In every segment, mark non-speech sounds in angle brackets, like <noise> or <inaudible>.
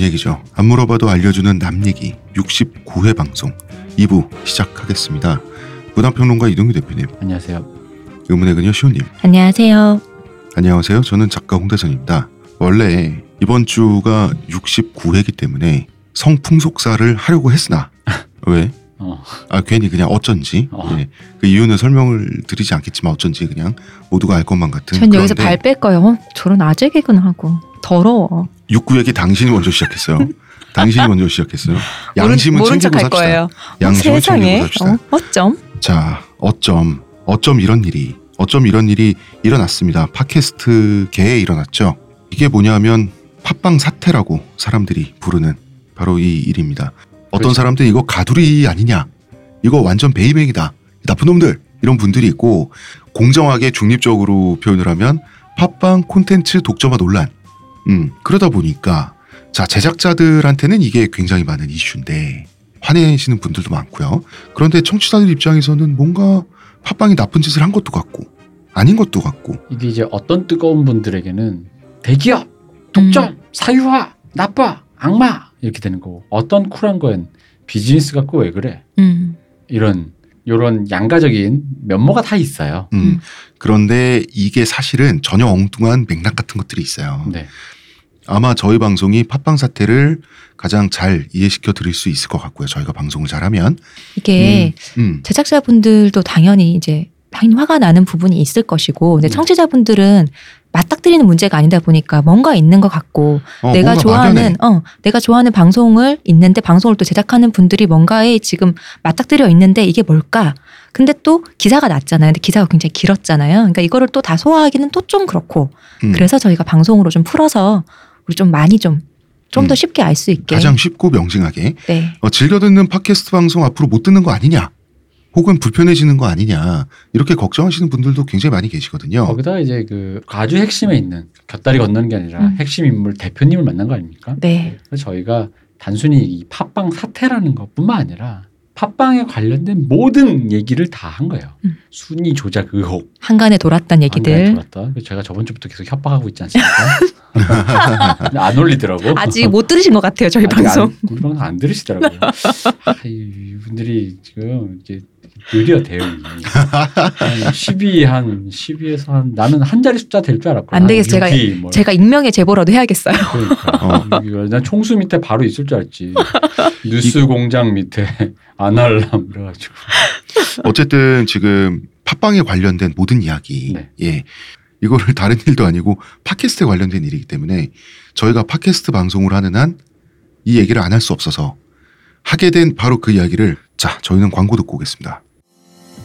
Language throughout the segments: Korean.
남 얘기죠. 안 물어봐도 알려주는 남 얘기 69회 방송 2부 시작하겠습니다. 문화평론가 이동규 대표님, 안녕하세요. 의문의 그녀 시호님, 안녕하세요. 안녕하세요. 저는 작가 홍대선입니다. 원래 이번 주가 69회이기 때문에 성풍속사를 하려고 했으나 <laughs> 왜? 어, 아 괜히 그냥 어쩐지 어. 예, 그 이유는 설명을 드리지 않겠지만 어쩐지 그냥 모두가 알 것만 같은 전 여기서 발 뺄 거예요. 어? 저런 아재 개그는 하고 더러워. 69회기 당신이 먼저 시작했어요. <laughs> 당신이 먼저 시작했어요. 양심은 모른 챙기고 척할 삽시다. 거예요. 양심은 세상에. 챙기고 삽시다. 어? 어쩜? 자, 어쩜 어쩜 이런 일이 어쩜 이런 일이 일어났습니다. 팟캐스트계에 일어났죠. 이게 뭐냐면 팟빵 사태라고 사람들이 부르는 바로 이 일입니다. 어떤 그렇죠. 사람들은 이거 가두리 아니냐, 이거 완전 베이맥이다, 나쁜 놈들 이런 분들이 있고 공정하게 중립적으로 표현을 하면 팟빵 콘텐츠 독점화 논란. 음 그러다 보니까 자 제작자들한테는 이게 굉장히 많은 이슈인데 화내시는 분들도 많고요. 그런데 청취자들 입장에서는 뭔가 팟빵이 나쁜 짓을 한 것도 같고 아닌 것도 같고 이게 이제 어떤 뜨거운 분들에게는 대기업, 독점, 음. 사유화, 나빠, 악마 이렇게 되는 거고 어떤 쿨한 거엔 비즈니스 갖고 왜 그래? 음. 이런 이런 양가적인 면모가 다 있어요. 음, 음. 그런데 이게 사실은 전혀 엉뚱한 맥락 같은 것들이 있어요. 네, 아마 저희 방송이 팟빵 사태를 가장 잘 이해시켜 드릴 수 있을 것 같고요. 저희가 방송을 잘하면 이게 음, 제작자분들도 당연히 이제 당연히 화가 나는 부분이 있을 것이고, 근데 음. 청취자분들은 맞닥뜨리는 문제가 아니다 보니까 뭔가 있는 것 같고, 어, 내가 좋아하는 막연해. 어 내가 좋아하는 방송을 있는데 방송을 또 제작하는 분들이 뭔가에 지금 맞닥뜨려 있는데 이게 뭘까? 근데 또 기사가 났잖아요. 근데 기사가 굉장히 길었잖아요. 그러니까 이거를 또 다 소화하기는 또 좀 그렇고. 음, 그래서 저희가 방송으로 좀 풀어서 우리 좀 많이 좀 좀더 음. 쉽게 알 수 있게. 가장 쉽고 명징하게 네. 어, 즐겨 듣는 팟캐스트 방송 앞으로 못 듣는 거 아니냐? 혹은 불편해지는 거 아니냐? 이렇게 걱정하시는 분들도 굉장히 많이 계시거든요. 거기다 이제 그 아주 핵심에 있는 곁다리 건너는 게 아니라 음. 핵심 인물 대표님을 만난 거 아닙니까? 네. 그래서 저희가 단순히 이 팟빵 사태라는 것뿐만 아니라 팟빵에 관련된 모든 얘기를 다 한 거예요. 음. 순위 조작 의혹, 한간에 돌았던 얘기들. 돌았다. 제가 저번 주부터 계속 협박하고 있지 않습니까? <laughs> 안 올리더라고. 아직 못 들으신 것 같아요 저희 방송. 안, 우리 방송 안 들으시더라고요. 아, 이- 이분들이 지금 이제 느려 대응이. 한 12, 한 12에서 한 나는 한 자리 숫자 될 줄 알았고. 안 되겠어. 제가- 뭐. 제가 익명의 제보라도 해야겠어요. 그러니까. 이거 난 총수 밑에 바로 있을 줄 알았지. <laughs> 뉴스 공장 밑에 <laughs> 아날람 그래가지고. 어쨌든 지금 팟빵에 관련된 모든 이야기, 네. 예, 이거를 <laughs> 다른 일도 아니고 팟캐스트에 관련된 일이기 때문에 저희가 팟캐스트 방송을 하는 한 이 얘기를 안 할 수 없어서 하게 된 바로 그 이야기를 자 저희는 광고 듣고 오겠습니다.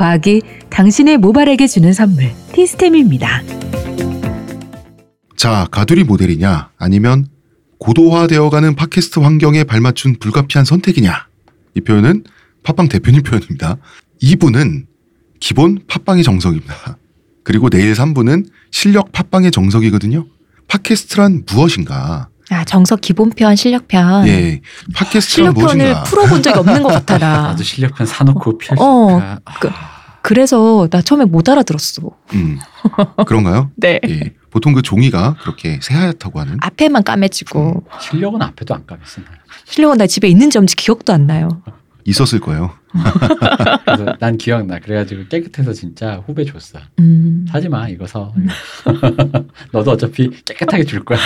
과학이 당신의 모발에게 주는 선물 티스템입니다. 자, 가두리 모델이냐 아니면 고도화되어가는 팟캐스트 환경에 발맞춘 불가피한 선택이냐. 이 표현은 팟빵 대표님 표현입니다. 2부는 기본 팟빵의 정석입니다. 그리고 내일 3부는 실력 팟빵의 정석이거든요. 팟캐스트란 무엇인가? 아 정석 기본편 실력편. 예, 팟캐스트란 실력편을 무엇인가? 풀어본 적이 없는 것 같아 나. <laughs> 나도 실력편 사놓고 피할 어, 수 그- 그래서 나 처음에 못 알아들었어. 음, 그런가요? <laughs> 네. 예, 보통 그 종이가 그렇게 새하얗다고 하는. 앞에만 까매지고 실력은 앞에도 안 까맸어. 실력은 나 집에 있는지 없는지 기억도 안 나요. 있었을 거예요. 그래서 <laughs> 난 기억나. 그래가지고 깨끗해서 진짜 후배 줬어. 음. 사지 마 이거 서. <laughs> 너도 어차피 깨끗하게 줄 거야.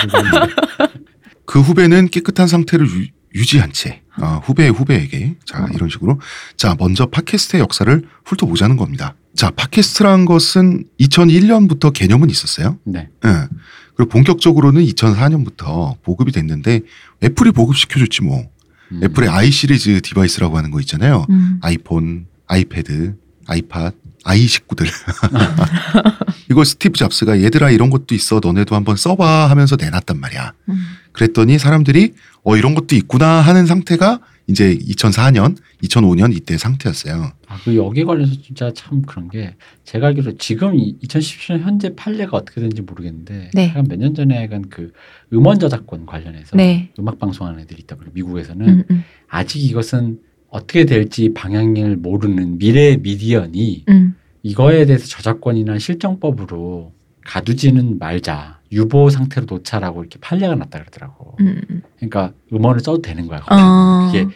그 후배는 깨끗한 상태를 유, 지한 채, 아, 후배의 후배에게, 자, 이런 식으로. 자, 먼저 팟캐스트의 역사를 훑어보자는 겁니다. 자, 팟캐스트란 것은 2001년부터 개념은 있었어요. 네. 예. 그리고 본격적으로는 2004년부터 보급이 됐는데, 애플이 보급시켜줬지 뭐. 음. 애플의 i 시리즈 device라고 하는 거 있잖아요. 음. 아이폰, 아이패드, 아이팟, i 식구들. <laughs> 이걸 스티브 잡스가 얘들아 이런 것도 있어 너네도 한번 써봐 하면서 내놨단 말이야. 음. 그랬더니 사람들이 어 이런 것도 있구나 하는 상태가 이제 2004년, 2005년 이때 상태였어요. 아, 그 여기 관련해서 진짜 참 그런 게 제가 알기로 지금 2017년 현재 판례가 어떻게 되는지 모르겠는데 네. 한 몇 년 전에 약간 그 음원 저작권 관련해서 네. 음악 방송하는 애들이 있다 그래 미국에서는 음, 음, 아직 이것은 어떻게 될지 방향을 모르는 미래 미디어니 음. 이거에 대해서 저작권이나 실정법으로 가두지는 말자 유보 상태로 놓자라고 이렇게 판례가 났다 그러더라고. 음, 음. 그러니까 음원을 써도 되는 거야. 어. 그게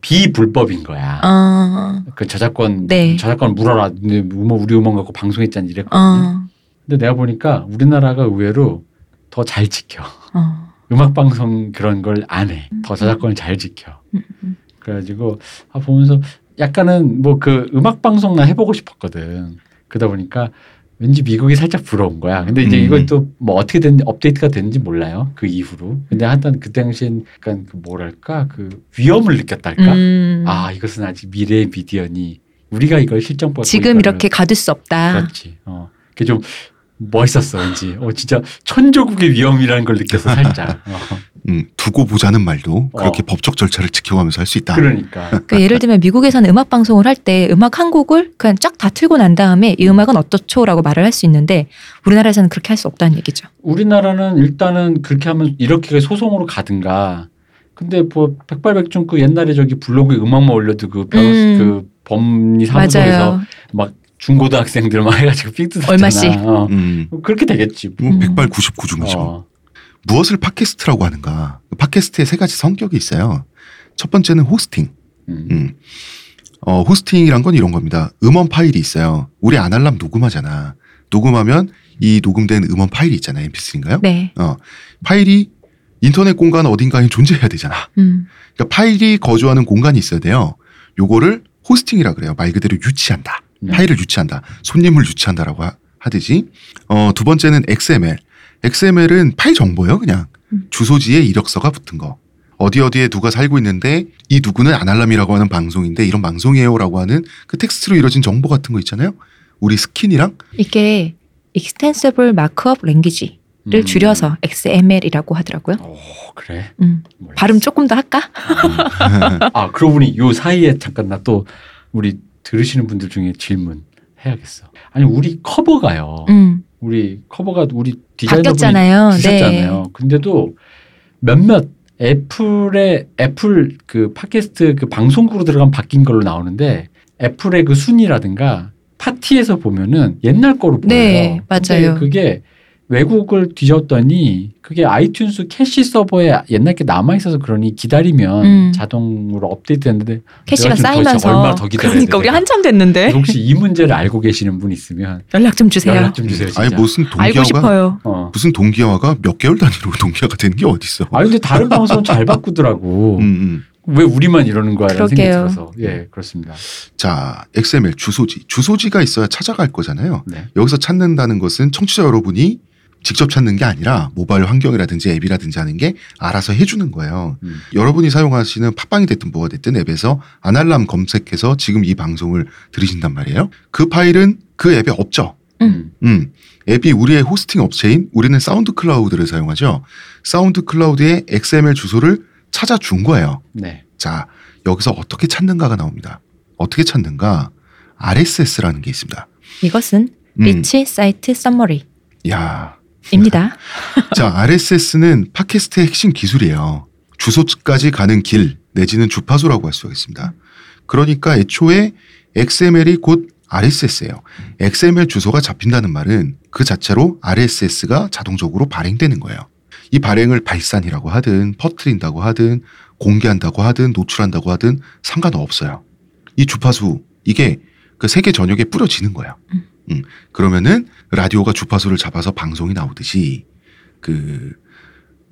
비불법인 거야. 어. 그 저작권 네. 저작권 물어라. 네, 음원 우리 음원 갖고 방송했잖아 이랬거든요. 어. 근데 내가 보니까 우리나라가 의외로 더 잘 지켜. 어. 음악 방송 그런 걸 안 해. 더 저작권을 잘 지켜. 음, 음. 그래가지고 아 보면서 약간은 뭐 그 음악 방송 나 해보고 싶었거든. 그러다 보니까 왠지 미국이 살짝 부러운 거야. 근데 이제 음. 이건 또뭐 어떻게 된 업데이트가 됐는지 몰라요. 그 이후로. 근데 하여튼 그 당시엔 약간 그 뭐랄까 그 위험을 느꼈달까. 음. 아 이것은 아직 미래의 미디어니 우리가 이걸 실정법 지금 이렇게 가둘 수 없다. 그렇지. 어, 그게 좀 멋있었어 왠지. 어 진짜 천조국의 위험이라는 걸 느꼈어 살짝. 어, <laughs> 음, 두고 보자는 말도 그렇게 어. 법적 절차를 지켜가면서 할 수 있다. 그러니까. <laughs> 그러니까 예를 들면 미국에서는 음악 방송을 할 때 음악 한 곡을 그냥 쫙 다 틀고 난 다음에 이 음악은 어떻죠라고 말을 할 수 있는데 우리나라에서는 그렇게 할 수 없다는 얘기죠. 우리나라는 일단은 그렇게 하면 이렇게 소송으로 가든가. 근데 뭐 백발백중 그 옛날에 저기 블로그에 음악만 올려도 그 변호사 음. 그 법리 사무소에서. 막 중고등학생들 막 해가지고 삐뚤었잖아. 얼마씩. 어. 음, 그렇게 되겠지. 뭐 음. 189 중이죠. 어. 무엇을 팟캐스트라고 하는가? 팟캐스트의 세 가지 성격이 있어요. 첫 번째는 호스팅. 음. 음. 어, 호스팅이란 건 이런 겁니다. 음원 파일이 있어요. 우리 아날람 녹음하잖아. 녹음하면 이 녹음된 음원 파일이 있잖아요. mp3인가요? 네. 어, 파일이 인터넷 공간 어딘가에 존재해야 되잖아. 음. 그러니까 파일이 거주하는 공간이 있어야 돼요. 요거를 hosting이라 그래요. 말 그대로 유치한다. 네. 파일을 유치한다. 손님을 유치한다라고 하- 하듯이. 어, 두 번째는 XML. XML은 파일 정보예요, 그냥. 음. 주소지에 이력서가 붙은 거. 어디 어디에 누가 살고 있는데 이 누구는 아날람이라고 하는 방송인데 이런 방송이에요라고 하는 그 텍스트로 이루어진 정보 같은 거 있잖아요. 우리 스킨이랑 이게 Extensible Markup Language를 음. 줄여서 XML이라고 하더라고요. 오, 그래. 음. 발음 조금 더 할까? <laughs> 아 그러고 보니 요 사이에 잠깐 나 또 우리 들으시는 분들 중에 질문 해야겠어. 아니 우리 커버가요. 음. 우리 커버가 우리 디자이너분이 바뀌었잖아요. 주셨잖아요. 네. 근데도 몇몇 애플의 애플 그 팟캐스트 그 방송국으로 들어가면 바뀐 걸로 나오는데 애플의 그 순위라든가 파티에서 보면은 옛날 거로 보여요. 네, 맞아요. 그게 외국을 뒤졌더니 그게 아이튠스 cache 서버에 옛날 게 남아 있어서 그러니 기다리면 음. 자동으로 업데이트했는데 cache가 쌓이면서 얼마나 더 기다려야 그러니까 돼, 우리. 한참 됐는데 혹시 이 문제를 알고 계시는 분 있으면 연락 좀 주세요. 연락 좀 주세요. 진짜. 아니 무슨 동기화가 싶어요. 어. 무슨 동기화가 몇 개월 단위로 <laughs> 동기화가 되는 게 어딨어. 아 근데 다른 방송은 잘 바꾸더라고. <laughs> 음, 음. 왜 우리만 이러는 거야라는 생각이. 들어서 예 그렇습니다. 자, XML 주소지. 주소지가 있어야 찾아갈 거잖아요. 네. 여기서 찾는다는 것은 청취자 여러분이 직접 찾는 게 아니라 모바일 환경이라든지 앱이라든지 하는 게 알아서 해주는 거예요. 음. 여러분이 사용하시는 팟빵이 됐든 뭐가 됐든 앱에서 아날람 검색해서 지금 이 방송을 들으신단 말이에요. 그 파일은 그 앱에 없죠. 음. 음, 앱이 우리의 hosting 업체인 우리는 사운드 클라우드를 사용하죠. 사운드 클라우드의 XML 주소를 찾아준 거예요. 네. 자, 여기서 어떻게 찾는가가 나옵니다. 어떻게 찾는가? RSS라는 게 있습니다. 이것은 음, Rich Site Summary 입니다. 야, <laughs> 자, RSS는 팟캐스트의 핵심 기술이에요. 주소까지 가는 길 내지는 주파수라고 할 수가 있습니다. 그러니까 애초에 XML이 곧 RSS예요. XML 주소가 잡힌다는 말은 그 자체로 RSS가 자동적으로 발행되는 거예요. 이 발행을 발산이라고 하든 퍼트린다고 하든 공개한다고 하든 노출한다고 하든 상관없어요. 이 주파수 이게 그 세계 전역에 뿌려지는 거예요. 음. 음, 그러면은 라디오가 주파수를 잡아서 방송이 나오듯이 그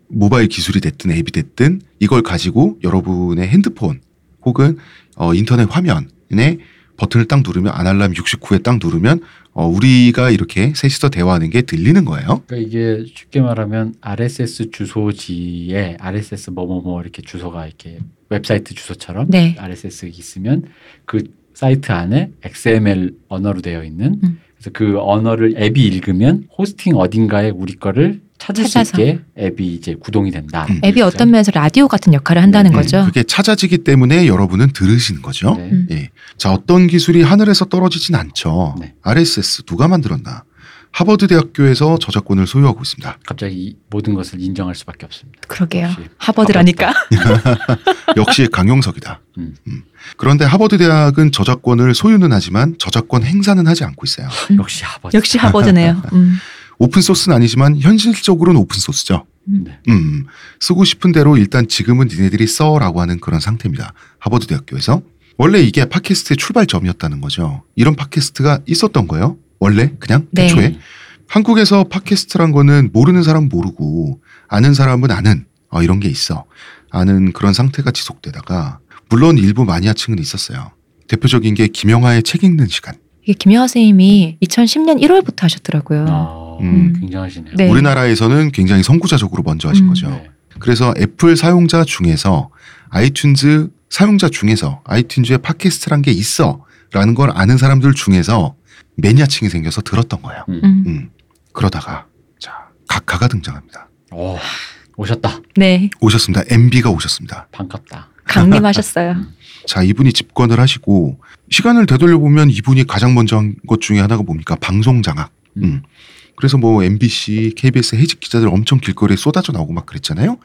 모바일 기술이 됐든 앱이 됐든 이걸 가지고 여러분의 핸드폰 혹은 어, 인터넷 화면에 버튼을 딱 누르면 아날람 69에 딱 누르면 어, 우리가 이렇게 셋이서 대화하는 게 들리는 거예요. 그러니까 이게 쉽게 말하면 RSS 주소지에 RSS 뭐뭐뭐 이렇게 주소가 이렇게 웹사이트 주소처럼 네. RSS 있으면 그 사이트 안에 XML 언어로 되어 있는 음. 그래서 그 언어를 앱이 읽으면 hosting 어딘가에 우리 거를 찾을 찾아서. 수 있게 앱이 이제 구동이 된다. 음. 앱이 어떤 면에서 라디오 같은 역할을 한다는 네, 거죠. 그게 찾아지기 때문에 여러분은 들으시는 거죠. 네. 음. 예. 자, 어떤 기술이 하늘에서 떨어지진 않죠. 네. RSS 누가 만들었나? 하버드 대학교에서 저작권을 소유하고 있습니다. 갑자기 이 모든 것을 인정할 수밖에 없습니다. 그러게요. 하버드라니까. <laughs> 역시 강용석이다. 음. 음. 그런데 하버드 대학은 저작권을 소유는 하지만 저작권 행사는 하지 않고 있어요. 역시 하버드. 역시 하버드네요. 음. <laughs> open source는 아니지만 현실적으로는 open source죠. 네. 음, 쓰고 싶은 대로 일단 지금은 니네들이 써라고 하는 그런 상태입니다. 하버드 대학교에서. 원래 이게 팟캐스트의 출발점이었다는 거죠. 이런 팟캐스트가 있었던 거예요. 원래 그냥 네. 애초에. 한국에서 팟캐스트란 거는 모르는 사람 모르고 아는 사람은 아는 어, 이런 게 있어. 아는 그런 상태가 지속되다가 물론 일부 마니아층은 있었어요. 대표적인 게 김영하의 책 읽는 시간. 이게 김영하 선생님이 2010년 1월부터 하셨더라고요. 어, 음. 굉장하시네요. 네. 우리나라에서는 굉장히 선구자적으로 먼저 하신 음. 거죠. 네. 그래서 애플 사용자 중에서 아이튠즈 사용자 중에서 아이튠즈에 팟캐스트란 게 있어 라는 걸 아는 사람들 중에서 매니아층이 생겨서 들었던 거예요. 음. 음. 음. 그러다가 자 각하가 등장합니다. 오, 오셨다. 네. 오셨습니다. MB가 오셨습니다. 반갑다. 강림하셨어요. 자 이분이 집권을 하시고 시간을 되돌려 보면 이분이 가장 먼저 한 것 중에 하나가 뭡니까 방송 장악. 음. 그래서 뭐 MBC, KBS 해직 기자들 엄청 길거리에 쏟아져 나오고 막 그랬잖아요.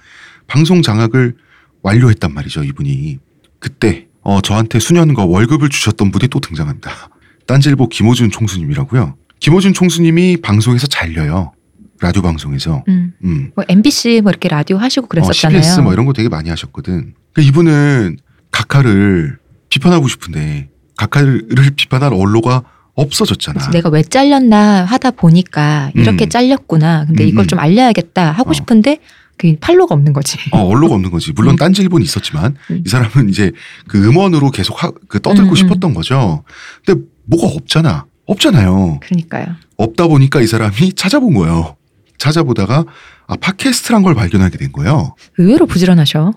방송 장악을 완료했단 말이죠, 이분이. 그때 어 저한테 수년과 월급을 주셨던 분이 또 등장합니다. 딴질보 김호준 총수님이라고요. 김호준 총수님이 방송에서 잘려요. 라디오 방송에서. 음. 음. 뭐 MBC 뭐 이렇게 라디오 하시고 어, 그랬었잖아요. CBS 뭐 이런 거 되게 많이 하셨거든. 그러니까 이분은 각하를 비판하고 싶은데 각하를 비판할 언로가 없어졌잖아. 그래서 내가 왜 잘렸나 하다 보니까 이렇게 음. 잘렸구나. 근데 음, 이걸 음. 좀 알려야겠다 하고 어. 싶은데 그 판로가 없는 거지. 어, 언로가 없는 거지. 물론 음. 딴지일보는 있었지만 음. 이 사람은 이제 그 음원으로 계속 하, 그 떠들고 음, 음. 싶었던 거죠. 근데 뭐가 없잖아. 없잖아요. 그러니까요. 없다 보니까 이 사람이 찾아본 거예요. 찾아보다가 아 팟캐스트란 걸 발견하게 된 거예요. 의외로 부지런하셔.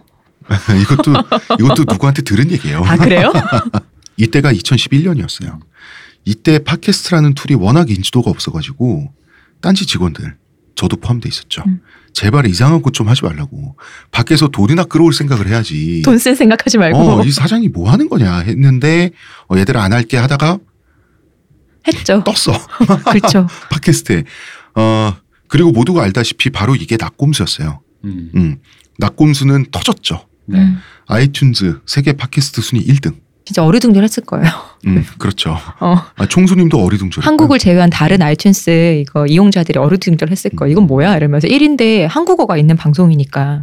<laughs> 이것도 이것도 누구한테 들은 얘기예요. 아 그래요? <laughs> 이때가 2011년이었어요. 이때 팟캐스트라는 tool이 워낙 인지도가 없어가지고 딴지 직원들 저도 포함돼 있었죠. 음. 제발 이상한 것 좀 하지 말라고 밖에서 돈이나 끌어올 생각을 해야지. 돈 쓸 생각하지 말고 어, 이 사장이 뭐 하는 거냐 했는데 어, 얘들 안 할게 하다가 했죠. 떴어 <laughs> 그렇죠. <laughs> 팟캐스트에. 어 그리고 모두가 알다시피 바로 이게 낙곰수였어요. 음. 음, 낙곰수는 터졌죠. 네. 음. 아이튠즈 세계 팟캐스트 순위 1등. 진짜 어리둥절했을 거예요. 음, 그렇죠. <laughs> 어. 아, 총수님도 어리둥절. 한국을 제외한 다른 아이튠스 이거 이용자들이 어리둥절했을 거예요. 이건 뭐야 이러면서 1인데 한국어가 있는 방송이니까.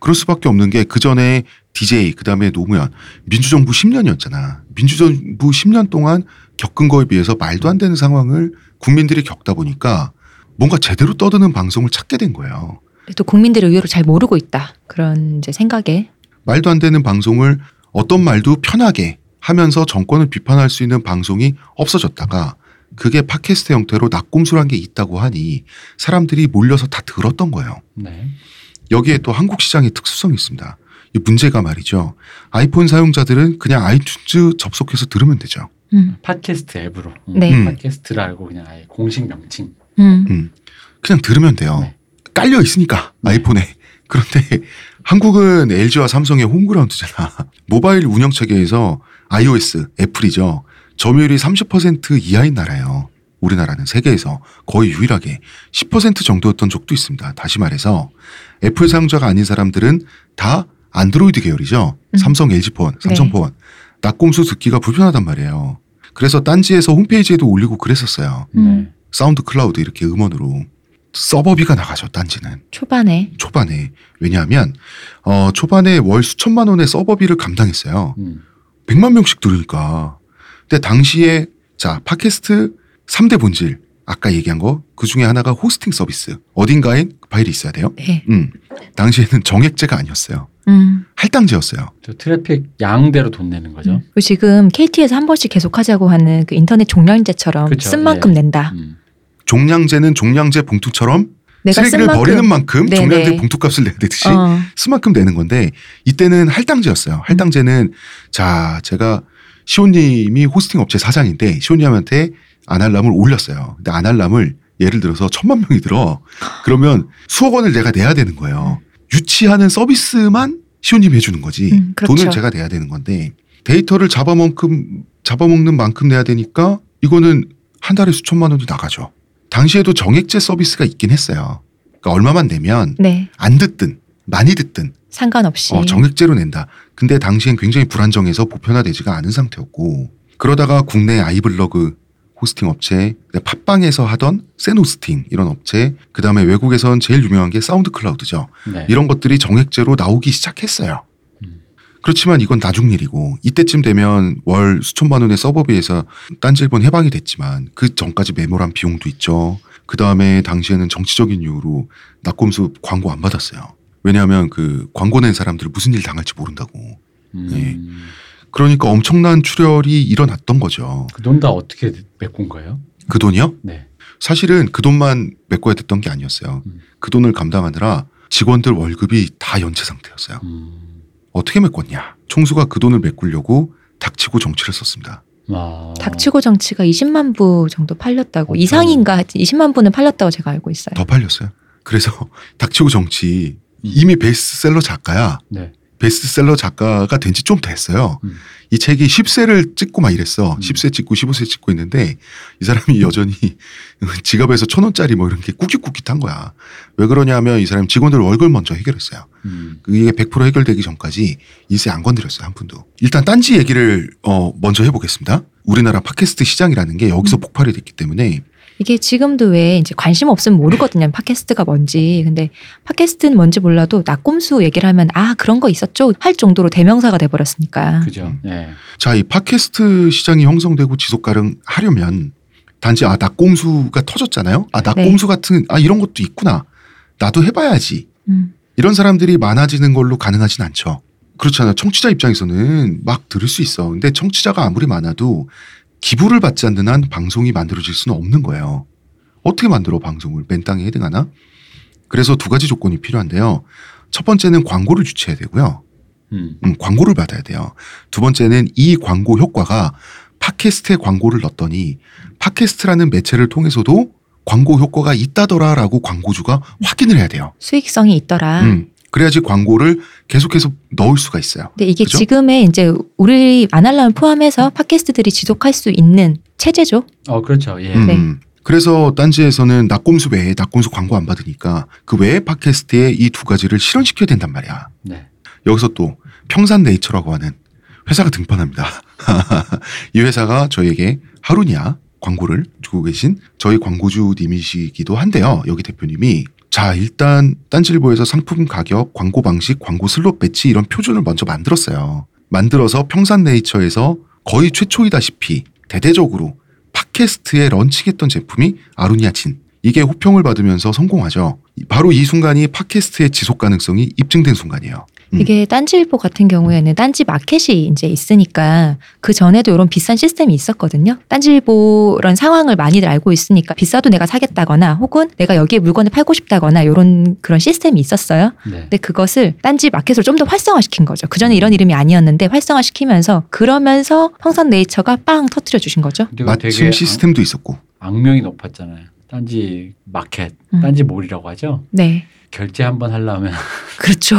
그럴 수밖에 없는 게 그 전에 DJ 그다음에 노무현 민주정부 10년이었잖아. 민주정부 10년 동안 겪은 거에 비해서 말도 안 되는 상황을 국민들이 겪다 보니까 뭔가 제대로 떠드는 방송을 찾게 된 거예요. 또 국민들이 의외로 잘 모르고 있다 그런 이제 생각에 말도 안 되는 방송을 어떤 말도 편하게 하면서 정권을 비판할 수 있는 방송이 없어졌다가 그게 팟캐스트 형태로 낙곰수란 게 있다고 하니 사람들이 몰려서 다 들었던 거예요. 네. 여기에 또 한국 시장의 특수성이 있습니다. 이 문제가 말이죠. 아이폰 사용자들은 그냥 아이튠즈 접속해서 들으면 되죠. 음. 팟캐스트 앱으로. 음. 네. 음. 팟캐스트라고 그냥 아예 공식 명칭. 음. 그냥 들으면 돼요. 네. 깔려 있으니까 네. 아이폰에. <laughs> 그런데 한국은 LG와 삼성의 홈그라운드잖아. <laughs> 모바일 운영 체계에서 iOS, 애플이죠. 점유율이 30% 이하인 나라예요. 우리나라는 세계에서 거의 유일하게 10% 정도였던 적도 있습니다. 다시 말해서 애플 사용자가 아닌 사람들은 다 안드로이드 계열이죠. 음. 삼성, LG폰, 삼성폰. 나꼼수 듣기가 불편하단 말이에요. 그래서 딴지에서 홈페이지에도 올리고 그랬었어요. 음. 네. 사운드 클라우드 이렇게 음원으로 서버비가 나가죠 딴지는 초반에 초반에 왜냐하면 어 초반에 월 수천만 원의 서버비를 감당했어요 음. 100만 명씩 들으니까 근데 당시에 자 팟캐스트 3대 본질 아까 얘기한 거 그 중에 하나가 호스팅 서비스 어딘가에 파일이 있어야 돼요 네. 음 당시에는 정액제가 아니었어요 음. 할당제였어요 저 트래픽 양대로 돈 내는 거죠. 그리고 지금 KT에서 한 번씩 계속 하자고 하는 그 인터넷 종량제처럼 그쵸, 쓴 만큼 예. 낸다. 음. 종량제는 종량제 봉투처럼 쓰레기를 만큼 버리는 만큼 네네. 종량제 봉투값을 내야 되듯이 어. 스만큼 내는 건데 이때는 할당제였어요. 할당제는 자 제가 시온님이 호스팅 업체 사장인데 시온님한테 아날람을 올렸어요. 근데 아날람을 예를 들어서 천만 명이 들어. 그러면 수억 원을 내가 내야 되는 거예요. 유치하는 서비스만 시온님이 해주는 거지. 음, 그렇죠. 돈을 제가 내야 되는 건데 데이터를 잡아만큼 잡아먹는 만큼 내야 되니까 이거는 한 달에 수천만 원도 나가죠. 당시에도 정액제 서비스가 있긴 했어요. 그러니까 얼마만 내면 네. 안 듣든 많이 듣든 상관없이. 어, 정액제로 낸다. 근데 당시엔 굉장히 불안정해서 보편화되지가 않은 상태였고 그러다가 국내 아이블로그 호스팅 업체, 팟빵에서 하던 세노스팅 이런 업체, 그 다음에 외국에선 제일 유명한 게 사운드 클라우드죠. 네. 이런 것들이 정액제로 나오기 시작했어요. 음. 그렇지만 이건 나중 일이고 이때쯤 되면 월 수천만 원의 서버비에서 딴질본 해방이 됐지만 그 전까지 매몰한 비용도 있죠. 그 다음에 당시에는 정치적인 이유로 낙곰수 광고 안 받았어요. 왜냐하면 그 광고 낸 사람들 무슨 일 당할지 모른다고. 음. 네. 그러니까 엄청난 출혈이 일어났던 거죠. 그 돈 다 어떻게 메꾼 거예요? 그 돈이요? 네. 사실은 그 돈만 메꿔야 됐던 게 아니었어요. 음. 그 돈을 감당하느라 직원들 월급이 다 연체 상태였어요. 음. 어떻게 메꿨냐? 총수가 그 돈을 메꾸려고 닥치고 정치를 썼습니다. 아. 닥치고 정치가 20만 부 정도 팔렸다고 어, 이상인가 하여튼 20만 부는 팔렸다고 제가 알고 있어요. 더 팔렸어요. 그래서 <laughs> 닥치고 정치 이미 베스트셀러 작가야. 네. 베스트셀러 작가가 된 지 좀 됐어요. 음. 이 책이 10세를 찍고 막 이랬어. 음. 10세 찍고 15세 찍고 있는데 이 사람이 여전히 <laughs> 지갑에서 천 원짜리 뭐 이런 게 꾹깃꾹깃한 거야. 왜 그러냐면 이 사람 직원들 월급 먼저 해결했어요. 음. 그게 100% 해결되기 전까지 일세 안 건드렸어요 한 푼도. 일단 딴지 얘기를 어 먼저 해보겠습니다. 우리나라 팟캐스트 시장이라는 게 여기서 음. 폭발이 됐기 때문에 이게 지금도 왜 이제 관심 없으면 모르거든요. 팟캐스트가 뭔지. 근데 팟캐스트는 뭔지 몰라도 낙곰수 얘기를 하면 아 그런 거 있었죠 할 정도로 대명사가 돼버렸으니까. 그죠. 음. 네. 자이 팟캐스트 시장이 형성되고 지속 가능하려면 단지 아 낙곰수가 터졌잖아요. 아 낙곰수 같은 아 이런 것도 있구나. 나도 해봐야지. 음. 이런 사람들이 많아지는 걸로 가능하진 않죠. 그렇잖아요. 청취자 입장에서는 막 들을 수 있어. 근데 청취자가 아무리 많아도 기부를 받지 않는 한 방송이 만들어질 수는 없는 거예요. 어떻게 만들어 방송을 맨 땅에 해등하나? 그래서 두 가지 조건이 필요한데요. 첫 번째는 광고를 주체해야 되고요. 음. 음, 광고를 받아야 돼요. 두 번째는 이 광고 효과가 팟캐스트에 광고를 넣었더니 팟캐스트라는 매체를 통해서도 광고 효과가 있다더라라고 광고주가 확인을 해야 돼요. 수익성이 있더라. 음, 그래야지 광고를 계속해서 넣을 수가 있어요. 근데 이게 그죠? 지금의 이제 우리 아날람 포함해서 팟캐스트들이 지속할 수 있는 체제죠. 어 그렇죠. 예. 음, 네. 그래서 딴지에서는 낙곰수 외에 낙곰수 광고 안 받으니까 그 외의 팟캐스트에 이 두 가지를 실현시켜야 된단 말이야. 네. 여기서 또 평산 네이처라고 하는 회사가 등판합니다. <laughs> 이 회사가 저에게 아로니아 광고를 주고 계신 저희 광고주님이시기도 한데요. 여기 대표님이 자 일단 딴지일보에서 상품 가격, 광고 방식, 광고 슬롯 배치 이런 표준을 먼저 만들었어요. 만들어서 평산네이처에서 거의 최초이다시피 대대적으로 팟캐스트에 런칭했던 제품이 아로니아진. 이게 호평을 받으면서 성공하죠. 바로 이 순간이 팟캐스트의 지속 가능성이 입증된 순간이에요. 음. 이게 딴지일보 같은 경우에는 딴지 마켓이 이제 있으니까 그 전에도 이런 비슷한 시스템이 있었거든요. 딴지일보 이런 상황을 많이들 알고 있으니까 비싸도 내가 사겠다거나 혹은 내가 여기에 물건을 팔고 싶다거나 이런 그런 시스템이 있었어요. 네. 근데 그것을 딴지 마켓으로 좀 더 활성화시킨 거죠. 그 전에 이런 이름이 아니었는데 활성화시키면서 그러면서 평산네이처가 빵 터트려 주신 거죠. 그 마침 시스템도 있었고. 악, 악명이 높았잖아요. 딴지 마켓, 음. 딴지 몰이라고 하죠. 네, 결제 한번 하려면 그렇죠.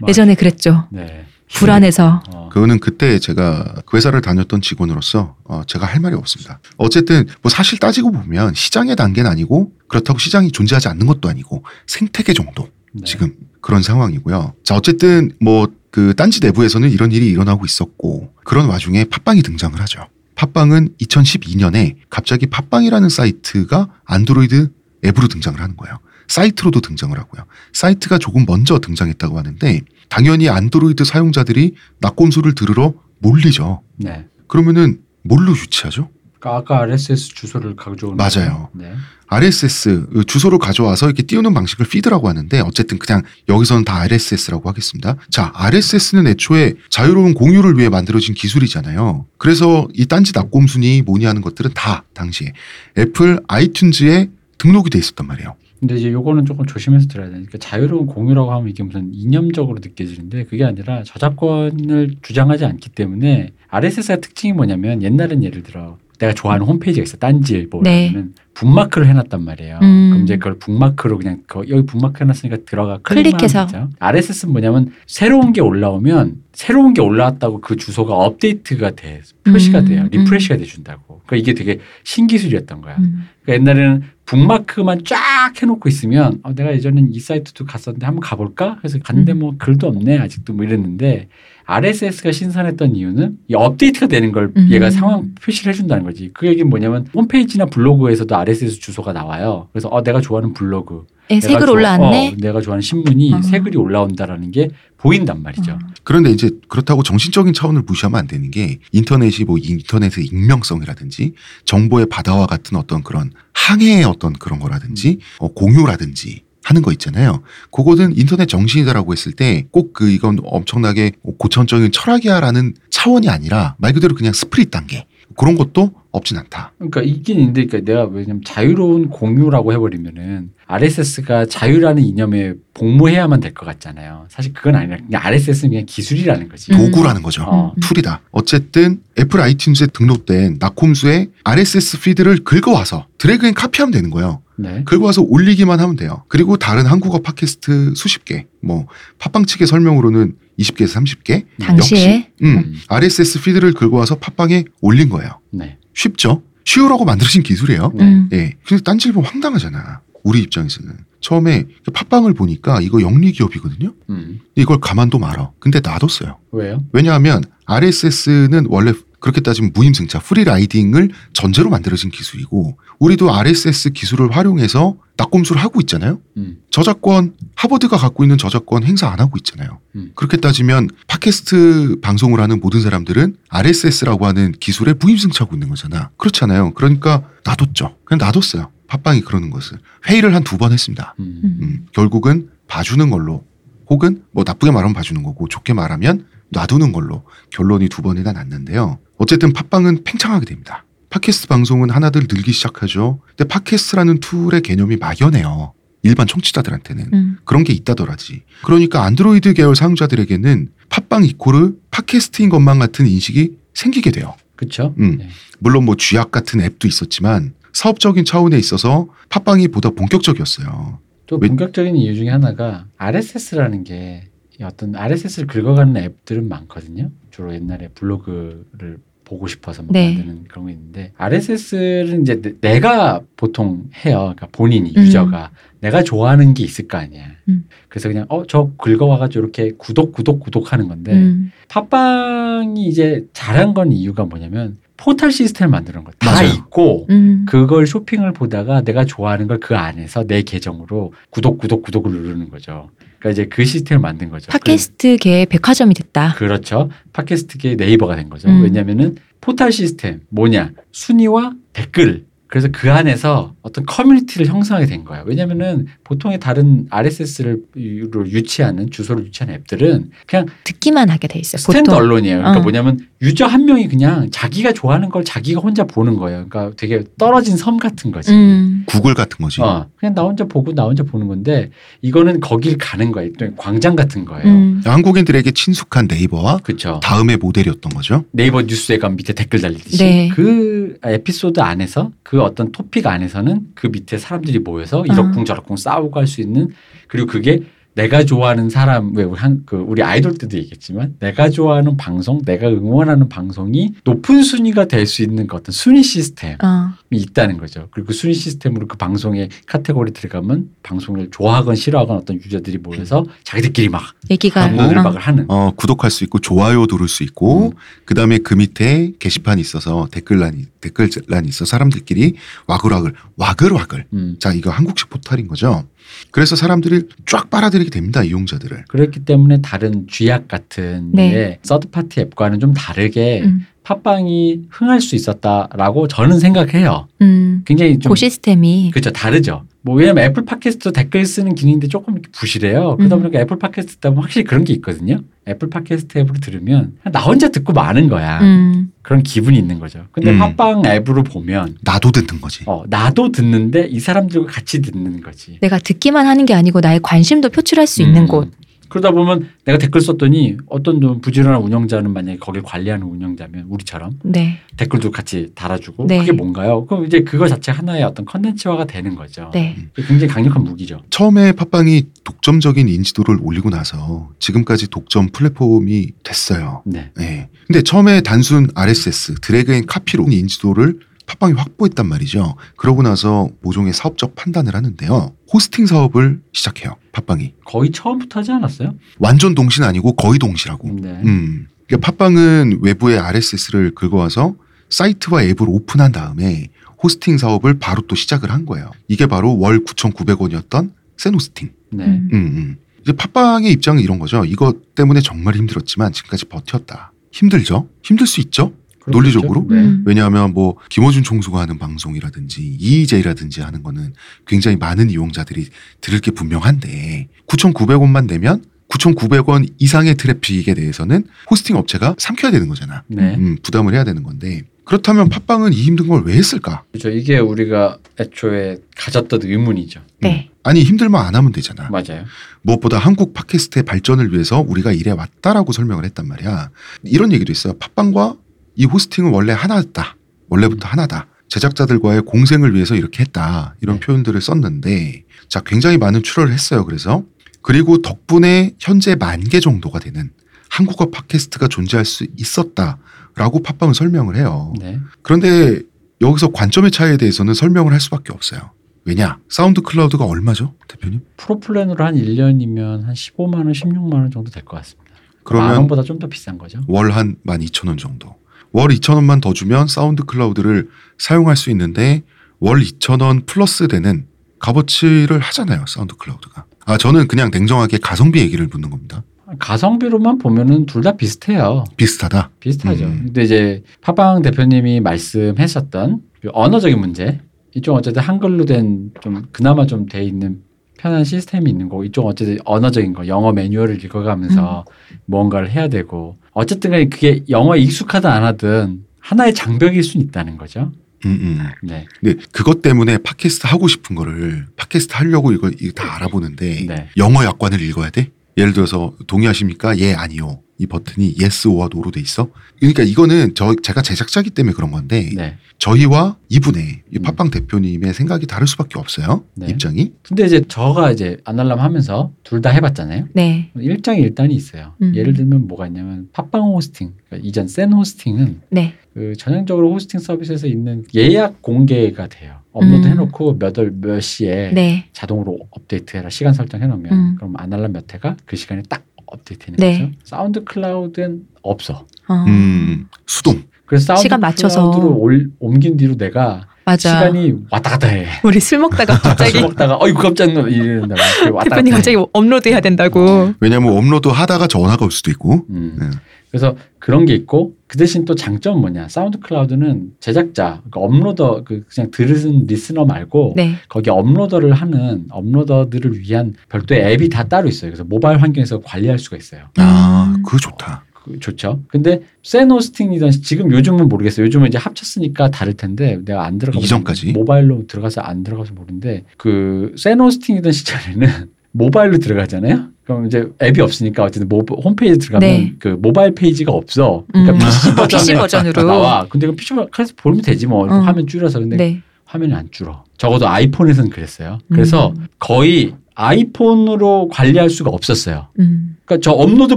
막- 예전에 그랬죠. 네. 불안해서. 어. 그거는 그때 제가 그 회사를 다녔던 직원으로서 어, 제가 할 말이 없습니다. 어쨌든 뭐 사실 따지고 보면 시장의 단계는 아니고 그렇다고 시장이 존재하지 않는 것도 아니고 생태계 정도 네. 지금 그런 상황이고요. 자 어쨌든 뭐 그 딴지 내부에서는 이런 일이 일어나고 있었고 그런 와중에 팟빵이 등장을 하죠. 팟빵은 2012년에 갑자기 팟빵이라는 사이트가 안드로이드 앱으로 등장을 하는 거예요. 사이트로도 등장을 하고요. 사이트가 조금 먼저 등장했다고 하는데 당연히 안드로이드 사용자들이 낙곰수를 들으러 몰리죠. 네. 그러면은 뭘로 유치하죠? 그러니까 아까 RSS 주소를 가져오는 맞아요. 네. RSS 그 주소를 가져와서 이렇게 띄우는 방식을 피드라고 하는데 어쨌든 그냥 여기서는 다 RSS라고 하겠습니다. 자, RSS는 애초에 자유로운 공유를 위해 만들어진 기술이잖아요. 그래서 이 딴지 낙곰순이 뭐니 하는 것들은 다 당시에 애플 아이튠즈에 등록이 돼 있었단 말이에요. 근데 이제 요거는 조금 조심해서 들어야 되니까 그러니까 자유로운 공유라고 하면 이게 무슨 이념적으로 느껴지는데 그게 아니라 저작권을 주장하지 않기 때문에 RSS의 특징이 뭐냐면 옛날엔 예를 들어 내가 좋아하는 홈페이지가 있어 딴지일보 네. 는 북마크를 해놨단 말이에요. 음. 그럼 이제 그걸 북마크로 그냥 거- 여기 북마크 해놨으니까 들어가 클릭해서. RSS는 뭐냐면 새로운 게 올라오면 새로운 게 올라왔다고 그 주소가 업데이트가 돼 표시가 음. 돼요. refresh가 돼준다고. 그러니까 이게 되게 신기술이었던 거야. 음. 그러니까 옛날에는 북마크만 쫙 해놓고 있으면 어, 내가 예전엔 이 사이트도 갔었는데 한번 가볼까? 그래서 갔는데 음. 뭐 글도 없네 아직도 뭐 이랬는데 RSS가 신선했던 이유는 이 업데이트가 되는 걸 음. 얘가 상황 표시를 해준다는 거지. 그 얘기는 뭐냐면 홈페이지나 블로그에서도 RSS 주소가 나와요. 그래서 어 내가 좋아하는 블로그, 예, 내가 색을 좋아- 올라왔네. 어, 내가 좋아하는 신문이 어. 새 글이 올라온다라는 게 보인단 말이죠. 어. 그런데 이제 그렇다고 정신적인 차원을 무시하면 안 되는 게 인터넷이 뭐 인터넷의 익명성이라든지 정보의 바다와 같은 어떤 그런 항해의 어떤 그런 거라든지 어, 공유라든지 하는 거 있잖아요. 그거는 인터넷 정신이다라고 했을 때 꼭 그 이건 엄청나게 고전적인 철학이야라는 차원이 아니라 말 그대로 그냥 spirit 단계 그런 것도 없진 않다. 그러니까 있긴 있는데 그러니까 내가 왜냐면 자유로운 공유라고 해버리면은 RSS가 자유라는 이념에 복무해야만 될 것 같잖아요. 사실 그건 아니라 그냥 RSS는 그냥 기술이라는 거지. 음. 도구라는 거죠. 어. 툴이다. 어쨌든 애플 아이튠즈에 등록된 나꼼수의 RSS 피드를 긁어와서 drag and copy하면 되는 거예요. 네. 긁어와서 올리기만 하면 돼요. 그리고 다른 한국어 팟캐스트 수십 개, 뭐 팟빵 측의 설명으로는 20개에서 30개. 당시에 음, 음. RSS 피드를 긁어와서 팟빵에 올린 거예요. 네. 쉽죠? 쉬우라고 만들어진 기술이에요. 네. 음. 예. 근데 보면 황당하잖아. 우리 입장에서는. 처음에 팟빵을 보니까 이거 영리 기업이거든요. 음. 이걸 가만둬 말아. 근데 놔뒀어요. 왜요? 왜냐하면 RSS는 원래 그렇게 따지면 무임승차 free riding을 전제로 만들어진 기술이고 우리도 RSS 기술을 활용해서 나꼼수를 하고 있잖아요. 음. 저작권 하버드가 갖고 있는 저작권 행사 안 하고 있잖아요. 음. 그렇게 따지면 팟캐스트 방송을 하는 모든 사람들은 RSS라고 하는 기술에 무임승차하고 있는 거잖아. 그렇잖아요. 그러니까 놔뒀죠. 그냥 놔뒀어요. 팟빵이 그러는 것을 회의를 한 두 번 했습니다. 음. 음. 음, 결국은 봐주는 걸로 혹은 뭐 나쁘게 말하면 봐주는 거고 좋게 말하면 놔두는 걸로 결론이 두 번이나 났는데요. 어쨌든 팟빵은 팽창하게 됩니다. 팟캐스트 방송은 하나둘 늘기 시작하죠. 근데 팟캐스트라는 툴의 개념이 막연해요. 일반 청취자들한테는 음. 그런 게 있다더라지. 그러니까 안드로이드 계열 사용자들에게는 팟빵 equal 팟캐스트인 것만 같은 인식이 생기게 돼요. 그렇죠. 음. 네. 물론 뭐 쥐약 같은 앱도 있었지만 사업적인 차원에 있어서 팟빵이 보다 본격적이었어요. 또 왜- 본격적인 이유 중에 하나가 RSS라는 게 어떤 RSS를 긁어가는 앱들은 많거든요. 주로 옛날에 블로그를 보고 싶어서 막 네. 만드는 그런 게 있는데 RSS는 이제 내- 내가 보통 해요. 그러니까 본인이 음. 유저가 내가 좋아하는 게 있을 거 아니야. 음. 그래서 그냥 어 저 긁어와가지고 이렇게 구독 구독 구독하는 건데 음. 팟빵이 이제 잘한 건 이유가 뭐냐면 포털 시스템을 만드는 거다 맞아요. 있고 음. 그걸 쇼핑을 보다가 내가 좋아하는 걸 그 안에서 내 계정으로 구독 구독 구독을 누르는 거죠. 그러니까 이제 그 시스템을 만든 거죠. 팟캐스트계의 백화점이 됐다. 그, 렇죠 팟캐스트계 네이버가 된 거죠. 음. 왜냐면은 포털 시스템 뭐냐 순위와 댓글 그래서 그 안에서 어떤 커뮤니티를 형성하게 된 거예요. 왜냐면은 보통의 다른 RSS를 유치하는 주소를 유치하는 앱들은 그냥 듣기만 하게 돼 있어요. 스탠드 보통. alone이에요. 그러니까 어. 뭐냐면 유저 한 명이 그냥 자기가 좋아하는 걸 자기가 혼자 보는 거예요. 그러니까 되게 떨어진 섬 같은 거지. 음. 구글 같은 거지. 어, 그냥 나 혼자 보고 나 혼자 보는 건데 이거는 거길 가는 거예요. 또 광장 같은 거예요. 음. 한국인들에게 친숙한 네이버와 그렇죠. 다음의 모델이었던 거죠. 네이버 뉴스에 가면 밑에 댓글 달리듯이 네. 그 에피소드 안에서 그 어떤 토픽 안에서는 그 밑에 사람들이 모여서 이러쿵저러쿵 싸우고 할 수 있는 그리고 그게 내가 좋아하는 사람 왜 우리 한 그 우리 아이돌 때도 얘기했지만 내가 좋아하는 방송 내가 응원하는 방송이 높은 순위가 될 수 있는 그 어떤 순위 시스템 어. 있다는 거죠. 그리고 그 순위 시스템으로 그 방송의 카테고리 들어가면 방송을 좋아하건 싫어하건 어떤 유저들이 모여서 자기들끼리 막 얘기가. 을박을 하는. 어, 구독할 수 있고 좋아요 누를 수 있고 그 다음에 그 밑에 게시판이 있어서 댓글란이 댓글란이 있어 사람들끼리 와글와글 와글와글. 음. 자 이거 한국식 포털인 거죠. 그래서 사람들이 쫙 빨아들이게 됩니다 이용자들을. 그렇기 때문에 다른 쥐약 같은 네. 네. third party 앱과는 좀 다르게 음. 팟빵이 흥할 수 있었다라고 저는 생각해요. 음. 굉장히 좀 그 시스템이 그렇죠 다르죠. 뭐 왜냐면 애플 팟캐스트 댓글 쓰는 기능인데 조금 부실해요. 그러다 음. 보니까 애플 팟캐스트 듣다 보면 확실히 그런 게 있거든요. 애플 팟캐스트 앱으로 들으면 나 혼자 듣고 마는 거야. 음. 그런 기분이 있는 거죠. 근데 음. 팟빵 앱으로 보면 나도 듣는 거지. 어, 나도 듣는데 이 사람들과 같이 듣는 거지. 내가 듣기만 하는 게 아니고 나의 관심도 표출할 수 있는 음. 곳. 그러다 보면 내가 댓글 썼더니 어떤 좀 부지런한 운영자는 만약에 거길 관리하는 운영자면 우리처럼 네. 댓글도 같이 달아주고 네. 그게 뭔가요? 그럼 이제 그거 자체 하나의 어떤 컨텐츠화가 되는 거죠. 네. 이게 굉장히 강력한 무기죠. 처음에 팟빵이 독점적인 인지도를 올리고 나서 지금까지 독점 플랫폼이 됐어요. 네. 네. 근데 처음에 단순 RSS drag and copy로 인지도를 팟빵이 확보했단 말이죠. 그러고 나서 모종의 사업적 판단을 하는데요. 호스팅 사업을 시작해요. 팟빵이. 거의 처음부터 하지 않았어요? 완전 동시는 아니고 거의 동시라고. 네. 음. 그러니까 팟빵은 외부의 RSS를 긁어와서 사이트와 앱을 오픈한 다음에 호스팅 사업을 바로 또 시작을 한 거예요. 이게 바로 월 9,900원이었던 센 호스팅. 네. 음. 음, 음. 이제 팟빵의 입장은 이런 거죠. 이것 때문에 정말 힘들었지만 지금까지 버텼다. 힘들죠? 힘들 수 있죠? 그렇겠죠? 논리적으로? 네. 음. 왜냐하면 뭐 김어준 총수가 하는 방송이라든지 이의제이라든지 하는 거는 굉장히 많은 이용자들이 들을 게 분명한데 9,900원만 내면 9,900원 이상의 트래픽에 대해서는 호스팅 업체가 삼켜야 되는 거잖아. 네. 음, 부담을 해야 되는 건데 그렇다면 팟빵은 이 힘든 걸 왜 했을까? 그렇죠. 이게 우리가 애초에 가졌던 의문이죠. 네. 아니 힘들만 안 하면 되잖아. 맞아요. 무엇보다 한국 팟캐스트의 발전을 위해서 우리가 이래 왔다라고 설명을 했단 말이야. 이런 얘기도 있어요. 팟빵과 이 호스팅은 원래 하나였다. 원래부터 하나다. 제작자들과의 공생을 위해서 이렇게 했다. 이런 네. 표현들을 썼는데 자 굉장히 많은 출혈을 했어요. 그래서 그리고 덕분에 현재 만 개 정도가 되는 한국어 팟캐스트가 존재할 수 있었다라고 팟빵은 설명을 해요. 네. 그런데 여기서 관점의 차이에 대해서는 설명을 할 수밖에 없어요. 왜냐? 사운드 클라우드가 얼마죠, 대표님? pro plan으로 한 1년이면 한 15만 원, 16만 원 정도 될 것 같습니다. 만 그러면 원보다 좀 더 비싼 거죠. 월 한 12,000원 정도. 월 2,000원만 더 주면 사운드 클라우드를 사용할 수 있는데 월 2,000원 플러스 되는 값어치를 하잖아요. 사운드 클라우드가. 아, 저는 그냥 냉정하게 가성비 얘기를 묻는 겁니다. 가성비로만 보면은 둘 다 비슷해요. 비슷하다. 비슷하죠. 음. 근데 이제 팟빵 대표님이 말씀했었던 그 언어적인 문제 이쪽 어쨌든 한글로 된 좀 그나마 좀 돼 있는 편한 시스템이 있는 거고 이쪽 어쨌든 언어적인 거 영어 매뉴얼을 읽어가면서 무언가를 해야 되고 어쨌든 간에 그게 영어 익숙하든 안 하든 하나의 장벽일 수는 있다는 거죠. 음, 음. 네. 근데 그것 때문에 팟캐스트 하고 싶은 거를 팟캐스트 하려고 이거, 이거 다 알아보는데 네. 영어 약관을 읽어야 돼? 예를 들어서 동의하십니까? 예, 아니요. 이 버튼이 yes, or와 no로 돼 있어. 그러니까 이거는 저 제가 제작자기 때문에 그런 건데 네. 저희와 이분의 이 음. 팟빵 대표님의 생각이 다를 수밖에 없어요. 네. 입장이. 근데 이제 저가 이제 아날람 하면서 둘 다 해봤잖아요. 네. 일장일단이 있어요. 음. 예를 들면 뭐가 있냐면 팟빵 호스팅, 그러니까 이전 센 호스팅은 네. 그 전형적으로 호스팅 서비스에서 있는 예약 공개가 돼요. 업로드 음. 해놓고 몇월 몇 시에 네. 자동으로 업데이트해라 시간 설정해놓으면 음. 그럼 아날람 몇 회가 그 시간에 딱 업데이트되는 네. 거죠. 사운드 클라우드는 없어. 어. 음, 수동. 그래서 사운드 시간 맞춰서. 올, 옮긴 뒤로 내가 맞아. 시간이 왔다 갔다 해. 우리 술 먹다가 <laughs> 갑자기 술 먹다가 어이구 깜짝 놀 이런다. 대표님 해. 갑자기 업로드 해야 된다고. 왜냐하면 업로드 하다가 전화가 올 수도 있고. 음. 네. 그래서 그런 게 있고 그 대신 또 장점은 뭐냐 사운드 클라우드는 제작자 그러니까 uploader 그 그냥 들으는 listener 말고 네. 거기 uploader를 하는 uploader들을 위한 별도의 앱이 다 따로 있어요. 그래서 모바일 환경에서 관리할 수가 있어요. 아, 음. 그거 좋다. 그 좋죠. 근데 센호스팅이든 지금 요즘은 모르겠어요. 요즘은 이제 합쳤으니까 다를 텐데 내가 안 들어가 이전까지? 모바일로 들어가서 안 들어가서 모르는데 그 센호스팅이던 시절에는 <laughs> 모바일로 들어가잖아요. 그럼 이제 앱이 없으니까 어쨌든 모, 홈페이지 들어가면 네. 그 모바일 페이지가 없어. 그러니까 음. PC 버전에 버전으로. 나와. 근데 그 PC 버전에서 보면 되지 뭐 어. 화면 줄여서 근데 네. 화면이 안 줄어. 적어도 아이폰에서는 그랬어요. 그래서 음. 거의 아이폰으로 관리할 수가 없었어요. 음. 그러니까 저 업로드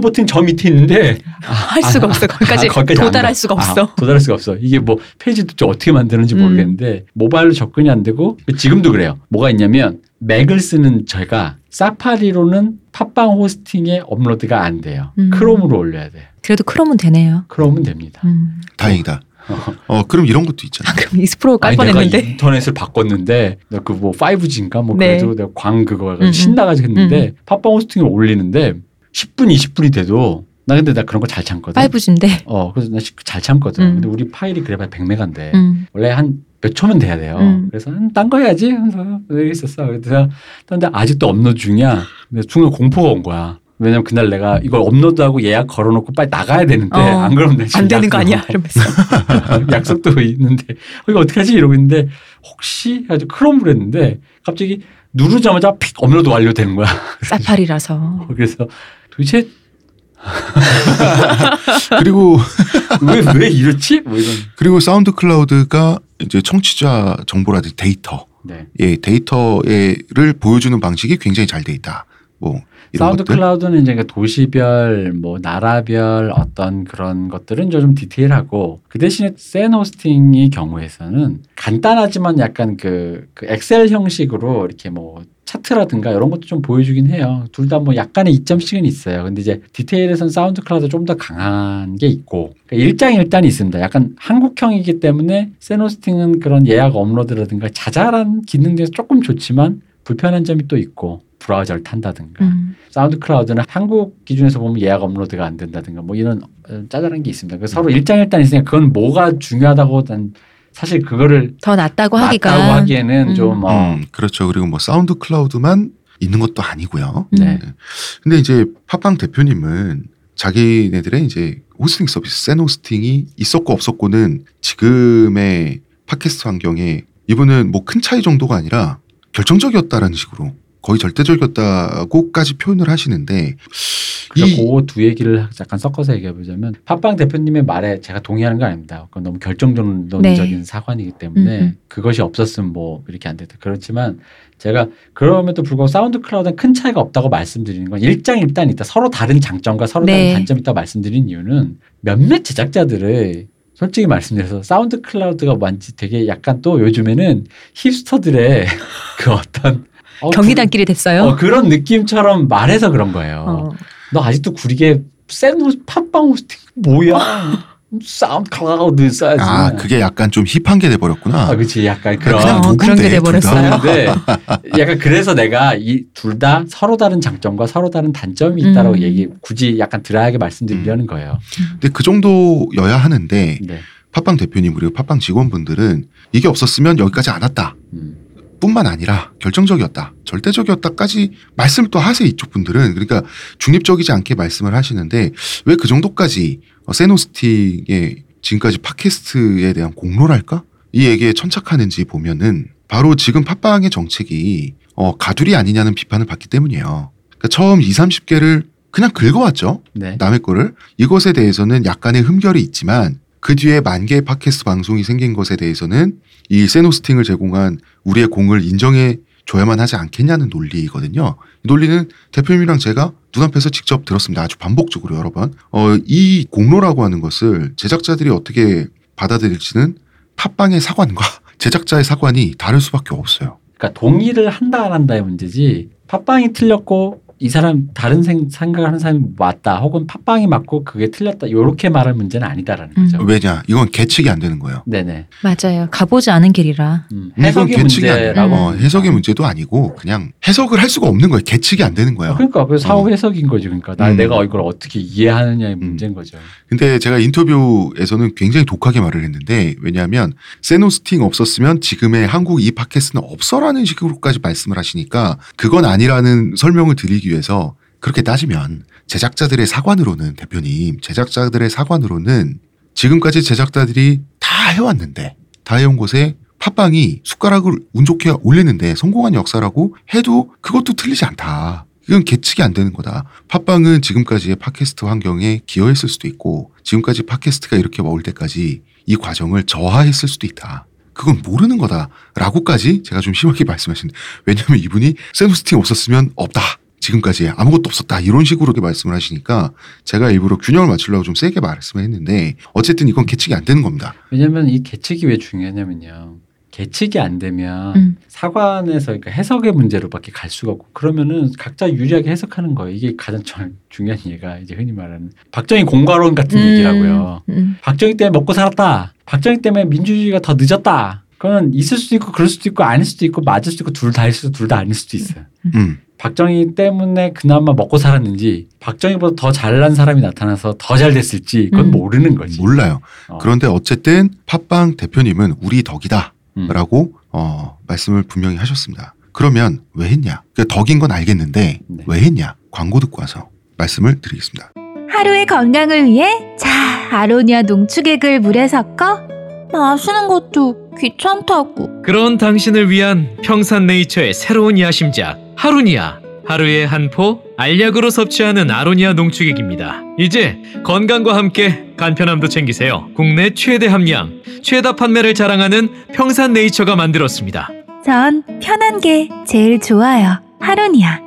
버튼 저 밑에 있는데 <laughs> 할 수가 없어. 거기까지, 아, 거기까지 안 도달할 가. 수가 아, 없어. 도달할 수가 없어. 이게 뭐 페이지도 좀 어떻게 만드는지 음. 모르겠는데 모바일로 접근이 안 되고 지금도 그래요. 뭐가 있냐면 맥을 쓰는 제가 사파리로는 팟빵 호스팅에 업로드가 안 돼요. 음. 크롬으로 올려야 돼. 그래도 크롬은 되네요. 크롬은 됩니다. 음. 다행이다. 어, 그럼 이런 것도 있잖아. 아, 그럼 익스프로 깔 아니 내가 뻔했는데. 인터넷을 바꿨는데 그 뭐 5G인가 뭐 네. 그래도 내가 광 그거 음, 음. 신나가지고 했는데 팟빵 호스팅을 올리는데 10분 20분이 돼도 나 근데 나 그런 거 잘 참거든. 5G인데. 어 그래서 나 잘 참거든. 음. 근데 우리 파일이 그래봐야 100메가인데 음. 원래 한 몇 초면 돼야 돼요. 음. 그래서 음, 딴거 해야지 하면서 여기 있었어. 그래서 근데 아직도 업로드 중이야. 근데 순간 공포가 온 거야. 왜냐면 그날 내가 이걸 업로드하고 예약 걸어놓고 빨리 나가야 되는데 어. 안 그러면 내가 안 되는 거 아니야? 이러면서. <laughs> 약속도 있는데 어, 이거 어떻게 하지 이러고 있는데 혹시 아주 크롬을 했는데 갑자기 누르자마자 픽 업로드 완료되는 거야. <laughs> 사파리라서. 그래서 도대체 <laughs> 그리고 왜 왜 이렇지? 뭐 이런. 그리고 사운드 클라우드가 이제 청취자 정보라든지 데이터, 네. 예, 데이터를 보여주는 방식이 굉장히 잘 돼 있다. 뭐 사운드 것들. 클라우드는 이제 그 도시별, 뭐 나라별 어떤 그런 것들은 좀 디테일하고 그 대신에 센 호스팅의 경우에서는 간단하지만 약간 그, 그 엑셀 형식으로 이렇게 뭐 차트라든가 이런 것도 좀 보여주긴 해요. 둘 다 뭐 약간의 이점씩은 있어요. 근데 이제 디테일에선 사운드 클라우드 좀 더 강한 게 있고 그러니까 일장일단이 있습니다. 약간 한국형이기 때문에 센 호스팅은 그런 예약 업로드라든가 자잘한 기능 중에서 조금 좋지만 불편한 점이 또 있고 브라우저를 탄다든가 음. 사운드 클라우드는 한국 기준에서 보면 예약 업로드가 안 된다든가 뭐 이런 어, 짜잘한 게 있습니다. 그래서 서로 일장일단 있으니까 그건 뭐가 중요하다고 난 사실 그거를 더 낫다고 하기가. 맞다고 하기에는 음. 좀 어, 음, 그렇죠. 그리고 뭐 사운드 클라우드만 있는 것도 아니고요. 음. 네. 근데 이제 팟빵 대표님은 자기네들의 이제 호스팅 서비스, 센 호스팅이 있었고 없었고는 지금의 팟캐스트 환경에 이분은 뭐 큰 차이 정도가 아니라 결정적이었다라는 식으로 거의 절대적이었다고까지 표현을 하시는데 그두 얘기를 잠깐 섞어서 얘기해 보자면 팟빵 대표님의 말에 제가 동의하는 건 아닙니다. 그건 너무 결정론적인 네. 사관이기 때문에 음, 음. 그것이 없었으면 뭐 이렇게 안 됐다. 그렇지만 제가 그럼에도 불구하고 사운드 클라우드는 큰 차이가 없다고 말씀드리는 건 일장일단 있다. 서로 다른 장점과 서로 다른 네. 단점이 있다 말씀드린 이유는 몇몇 제작자들의 솔직히 말씀드려서 사운드 클라우드가 뭔지 되게 약간 또 요즘에는 hipster들의 <laughs> 그 어떤 어, 경리단길이 됐어요. 어, 그런 느낌처럼 말해서 그런 거예요. 어. 너 아직도 구리게 센 호스, 팟빵 hosting 뭐야? 사운드 클라우드 써야지. 아 그게 약간 좀 hip한 게 돼버렸구나. 아, 그치. 약간 그런. 그냥 어, 그런 게. 돼버렸어요. 근데 약간 그래서 내가 이 둘 다 서로 다른 장점과 서로 다른 단점이 있다라고 음. 얘기 굳이 약간 드라이하게 말씀드리려는 거예요. 근데 그 정도여야 하는데 네. 팟빵 대표님 그리고 팟빵 직원분들은 이게 없었으면 여기까지 안 왔다. 음. 뿐만 아니라 결정적이었다, 절대적이었다까지 말씀을 또 하세요 이쪽 분들은 그러니까 중립적이지 않게 말씀을 하시는데 왜 그 정도까지 어, 세노스틱의 지금까지 팟캐스트에 대한 공로랄까 이 얘기에 천착하는지 보면은 바로 지금 팟빵의 정책이 어, 가두리 아니냐는 비판을 받기 때문이에요. 그러니까 처음 2, 30개를 그냥 긁어왔죠. 네. 남의 거를 이것에 대해서는 약간의 흠결이 있지만 그 뒤에 만 개의 팟캐스트 방송이 생긴 것에 대해서는 이 세노스팅을 제공한 우리의 공을 인정해 줘야만 하지 않겠냐는 논리거든요. 이 논리는 대표님이랑 제가 눈앞에서 직접 들었습니다. 아주 반복적으로 여러 번. 어, 이 공로라고 하는 것을 제작자들이 어떻게 받아들일지는 팟빵의 사관과 <laughs> 제작자의 사관이 다를 수밖에 없어요. 그러니까 동의를 한다 안 한다의 문제지 팟빵이 틀렸고 이 사람 다른 생, 생각을 하는 사람이 맞다 혹은 팟빵이 맞고 그게 틀렸다 요렇게 말할 문제는 아니다라는 음. 거죠. 왜냐? 이건 계측이 안 되는 거예요. 네네. 맞아요. 가보지 않은 길이라. 음, 이건 해석의. 문제라고. 어, 해석의 문제도 아니고 그냥 해석을 할 수가 없는 거예요. 계측이 안 되는 거예요. 그러니까 그 사후 어. 해석인 거죠. 그러니까 나 음. 내가 이걸 어떻게 이해하느냐의 문제인 거죠. 근데 제가 인터뷰에서는 굉장히 독하게 말을 했는데 왜냐하면 세노스팅 없었으면 지금의 한국 이 팟캐스트는 없어라는 식으로까지 말씀을 하시니까 그건 아니라는 설명을 드리기 위해서 그렇게 따지면 제작자들의 사관으로는 대표님 제작자들의 사관으로는 지금까지 제작자들이 다 해왔는데 다 해온 곳에 팟빵이 숟가락을 운 좋게 올리는데 성공한 역사라고 해도 그것도 틀리지 않다. 이건 계측이 안 되는 거다. 팟빵은 지금까지의 팟캐스트 환경에 기여했을 수도 있고 지금까지 팟캐스트가 이렇게 먹을 때까지 이 과정을 저하했을 수도 있다. 그건 모르는 거다라고까지 제가 좀 심하게 <laughs> 말씀하시는데 왜냐하면 이분이 세노스팅 없었으면 없다. 지금까지 아무것도 없었다 이런 식으로 이렇게 말씀을 하시니까 제가 일부러 균형을 맞추려고 좀 세게 말씀을 했는데 어쨌든 이건 계측이 안 되는 겁니다. 왜냐하면 이 계측이 왜 중요하냐면요. 계측이 안 되면 음. 사관에서 그러니까 해석의 문제로밖에 갈 수가 없고 그러면은 각자 유리하게 해석하는 거예요. 이게 가장 저- 중요한 예가 이제 흔히 말하는 박정희 공과론 같은 얘기라고요. 음. 박정희 때문에 먹고 살았다. 박정희 때문에 민주주의가 더 늦었다. 그건 있을 수도 있고 그럴 수도 있고 아닐 수도 있고 맞을 수도 있고 둘 다일 수도 둘 다 아닐 수도 있어요. 음. 박정희 때문에 그나마 먹고 살았는지 박정희보다 더 잘난 사람이 나타나서 더 잘 됐을지 그건 음. 모르는 거지. 몰라요. 어. 그런데 어쨌든 팟빵 대표님은 우리 덕이다. 음. 어, 말씀을 분명히 하셨습니다. 그러면 왜 했냐? 그러니까 덕인 건 알겠는데 네. 왜 했냐? 광고 듣고 와서 말씀을 드리겠습니다. 하루의 건강을 위해 자 아로니아 농축액을 물에 섞어 마시는 것도 귀찮다고 그런 당신을 위한 평산네이처의 새로운 야심작 하루니아 하루에 한 포 알약으로 섭취하는 아로니아 농축액입니다. 이제 건강과 함께 간편함도 챙기세요. 국내 최대 함량, 최다 판매를 자랑하는 평산네이처가 만들었습니다. 전 편한 게 제일 좋아요 하루니아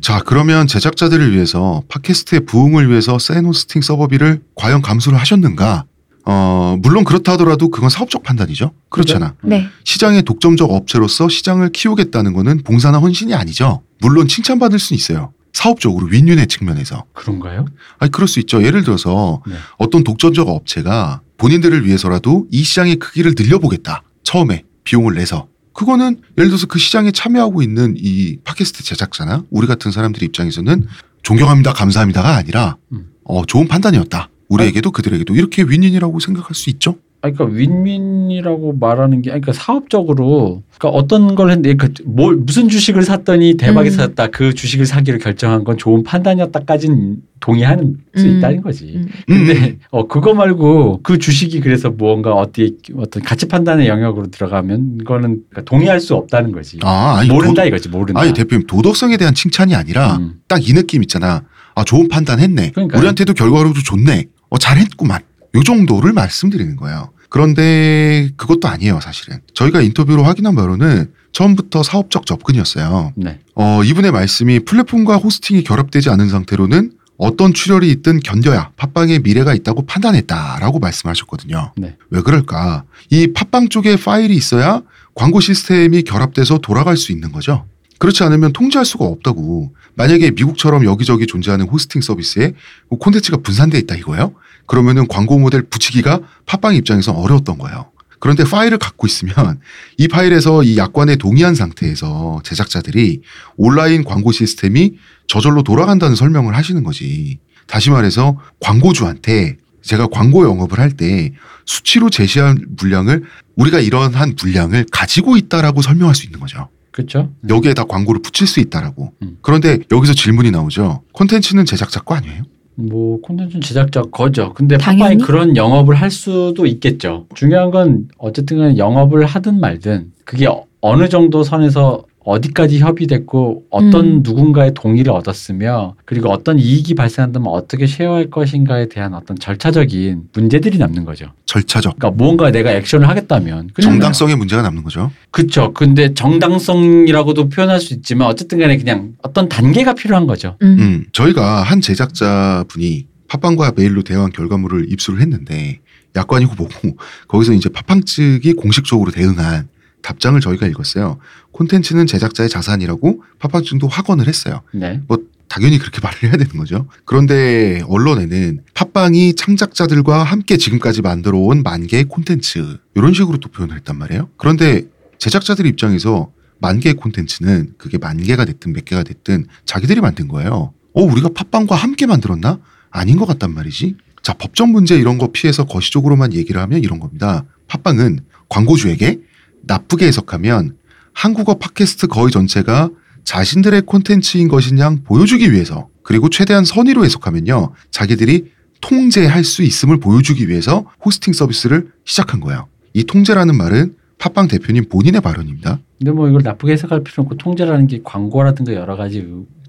자, 그러면 제작자들을 위해서 팟캐스트의 부흥을 위해서 센 호스팅 서버비를 과연 감수를 하셨는가? 어, 물론 그렇다 하더라도 그건 사업적 판단이죠. 그렇잖아. 네. 시장의 독점적 업체로서 시장을 키우겠다는 거는 봉사나 헌신이 아니죠. 물론 칭찬받을 수 있어요. 사업적으로 윈윈의 측면에서. 그런가요? 아니 그럴 수 있죠. 예를 들어서 네. 어떤 독점적 업체가 본인들을 위해서라도 이 시장의 크기를 늘려보겠다. 처음에 비용을 내서. 그거는 예를 들어서 그 시장에 참여하고 있는 이 팟캐스트 제작자나 우리 같은 사람들 입장에서는 존경합니다, 감사합니다가 아니라 음. 어, 좋은 판단이었다. 우리에게도 그들에게도 이렇게 윈윈이라고 생각할 수 있죠. 아, 그러니까 윈윈이라고 말하는 게, 그러니까 사업적으로, 그러니까 어떤 걸 했는데, 그, 뭘, 무슨 주식을 샀더니 대박이 음. 샀다. 그 주식을 사기로 결정한 건 좋은 판단이었다까지는 동의하는 수 음. 있다는 거지. 음. 근데, 어, 그거 말고 그 주식이 그래서 무언가 어디, 어떤 가치 판단의 영역으로 들어가면, 이거는 그러니까 동의할 수 없다는 거지. 아, 아니, 모른다 도- 이거지, 모른다. 아니 대표님 도덕성에 대한 칭찬이 아니라 음. 딱이 느낌 있잖아. 아 좋은 판단했네. 그러니까요. 우리한테도 결과로도 좋네. 어 잘했구만. 요 정도를 말씀드리는 거예요. 그런데 그것도 아니에요, 사실은. 저희가 인터뷰로 확인한 바로는 처음부터 사업적 접근이었어요. 네. 어, 이분의 말씀이 플랫폼과 호스팅이 결합되지 않은 상태로는 어떤 출혈이 있든 견뎌야 팟빵의 미래가 있다고 판단했다라고 말씀하셨거든요. 네. 왜 그럴까? 이 팟빵 쪽에 파일이 있어야 광고 시스템이 결합돼서 돌아갈 수 있는 거죠. 그렇지 않으면 통제할 수가 없다고. 만약에 미국처럼 여기저기 존재하는 호스팅 서비스에 뭐 콘텐츠가 분산돼 있다 이거예요? 그러면은 광고 모델 붙이기가 팟빵 입장에서 어려웠던 거예요. 그런데 파일을 갖고 있으면 이 파일에서 이 약관에 동의한 상태에서 제작자들이 온라인 광고 시스템이 저절로 돌아간다는 설명을 하시는 거지. 다시 말해서 광고주한테 제가 광고 영업을 할 때 수치로 제시한 물량을 우리가 이러한 물량을 가지고 있다라고 설명할 수 있는 거죠. 그렇죠. 여기에 다 광고를 붙일 수 있다라고. 음. 그런데 여기서 질문이 나오죠. 콘텐츠는 제작자 거 아니에요? 뭐 콘텐츠 제작자 거죠. 근데 당연히? 팟빵이 그런 영업을 할 수도 있겠죠. 중요한 건 어쨌든 영업을 하든 말든 그게 어- 어느 정도 선에서 어디까지 협의됐고 어떤 음. 누군가의 동의를 얻었으며 그리고 어떤 이익이 발생한다면 어떻게 쉐어할 것인가에 대한 어떤 절차적인 문제들이 남는 거죠. 절차적. 그러니까 무언가 내가 액션을 하겠다면 정당성의 문제가 남는 거죠. 그렇죠. 근데 정당성이라고도 표현할 수 있지만 어쨌든 간에 그냥 어떤 단계가 필요한 거죠. 음. 음, 저희가 한 제작자 분이 팟빵과 메일로 대화한 결과물을 입수를 했는데 약관이고 뭐고 거기서 이제 팟빵 측이 공식적으로 대응한 답장을 저희가 읽었어요. 콘텐츠는 제작자의 자산이라고 팟빵 측도 확언을 했어요. 네. 당연히 그렇게 말을 해야 되는 거죠. 그런데 언론에는 팟빵이 창작자들과 함께 지금까지 만들어 온 만 개의 콘텐츠 이런 식으로 또 표현을 했단 말이에요. 그런데 제작자들 입장에서 만 개의 콘텐츠는 그게 만 개가 됐든 몇 개가 됐든 자기들이 만든 거예요. 어 우리가 팟빵과 함께 만들었나? 아닌 것 같단 말이지. 자 법적 문제 이런 거 피해서 거시적으로만 얘기를 하면 이런 겁니다. 팟빵은 광고주에게 나쁘게 해석하면 한국어 팟캐스트 거의 전체가 자신들의 콘텐츠인 양 보여주기 위해서 그리고 최대한 선의로 해석하면요 자기들이 통제할 수 있음을 보여주기 위해서 호스팅 서비스를 시작한 거예요. 이 통제라는 말은 팟빵 대표님 본인의 발언입니다. 근데 뭐 이걸 나쁘게 해석할 필요 없고 통제라는 게 광고라든가 여러 가지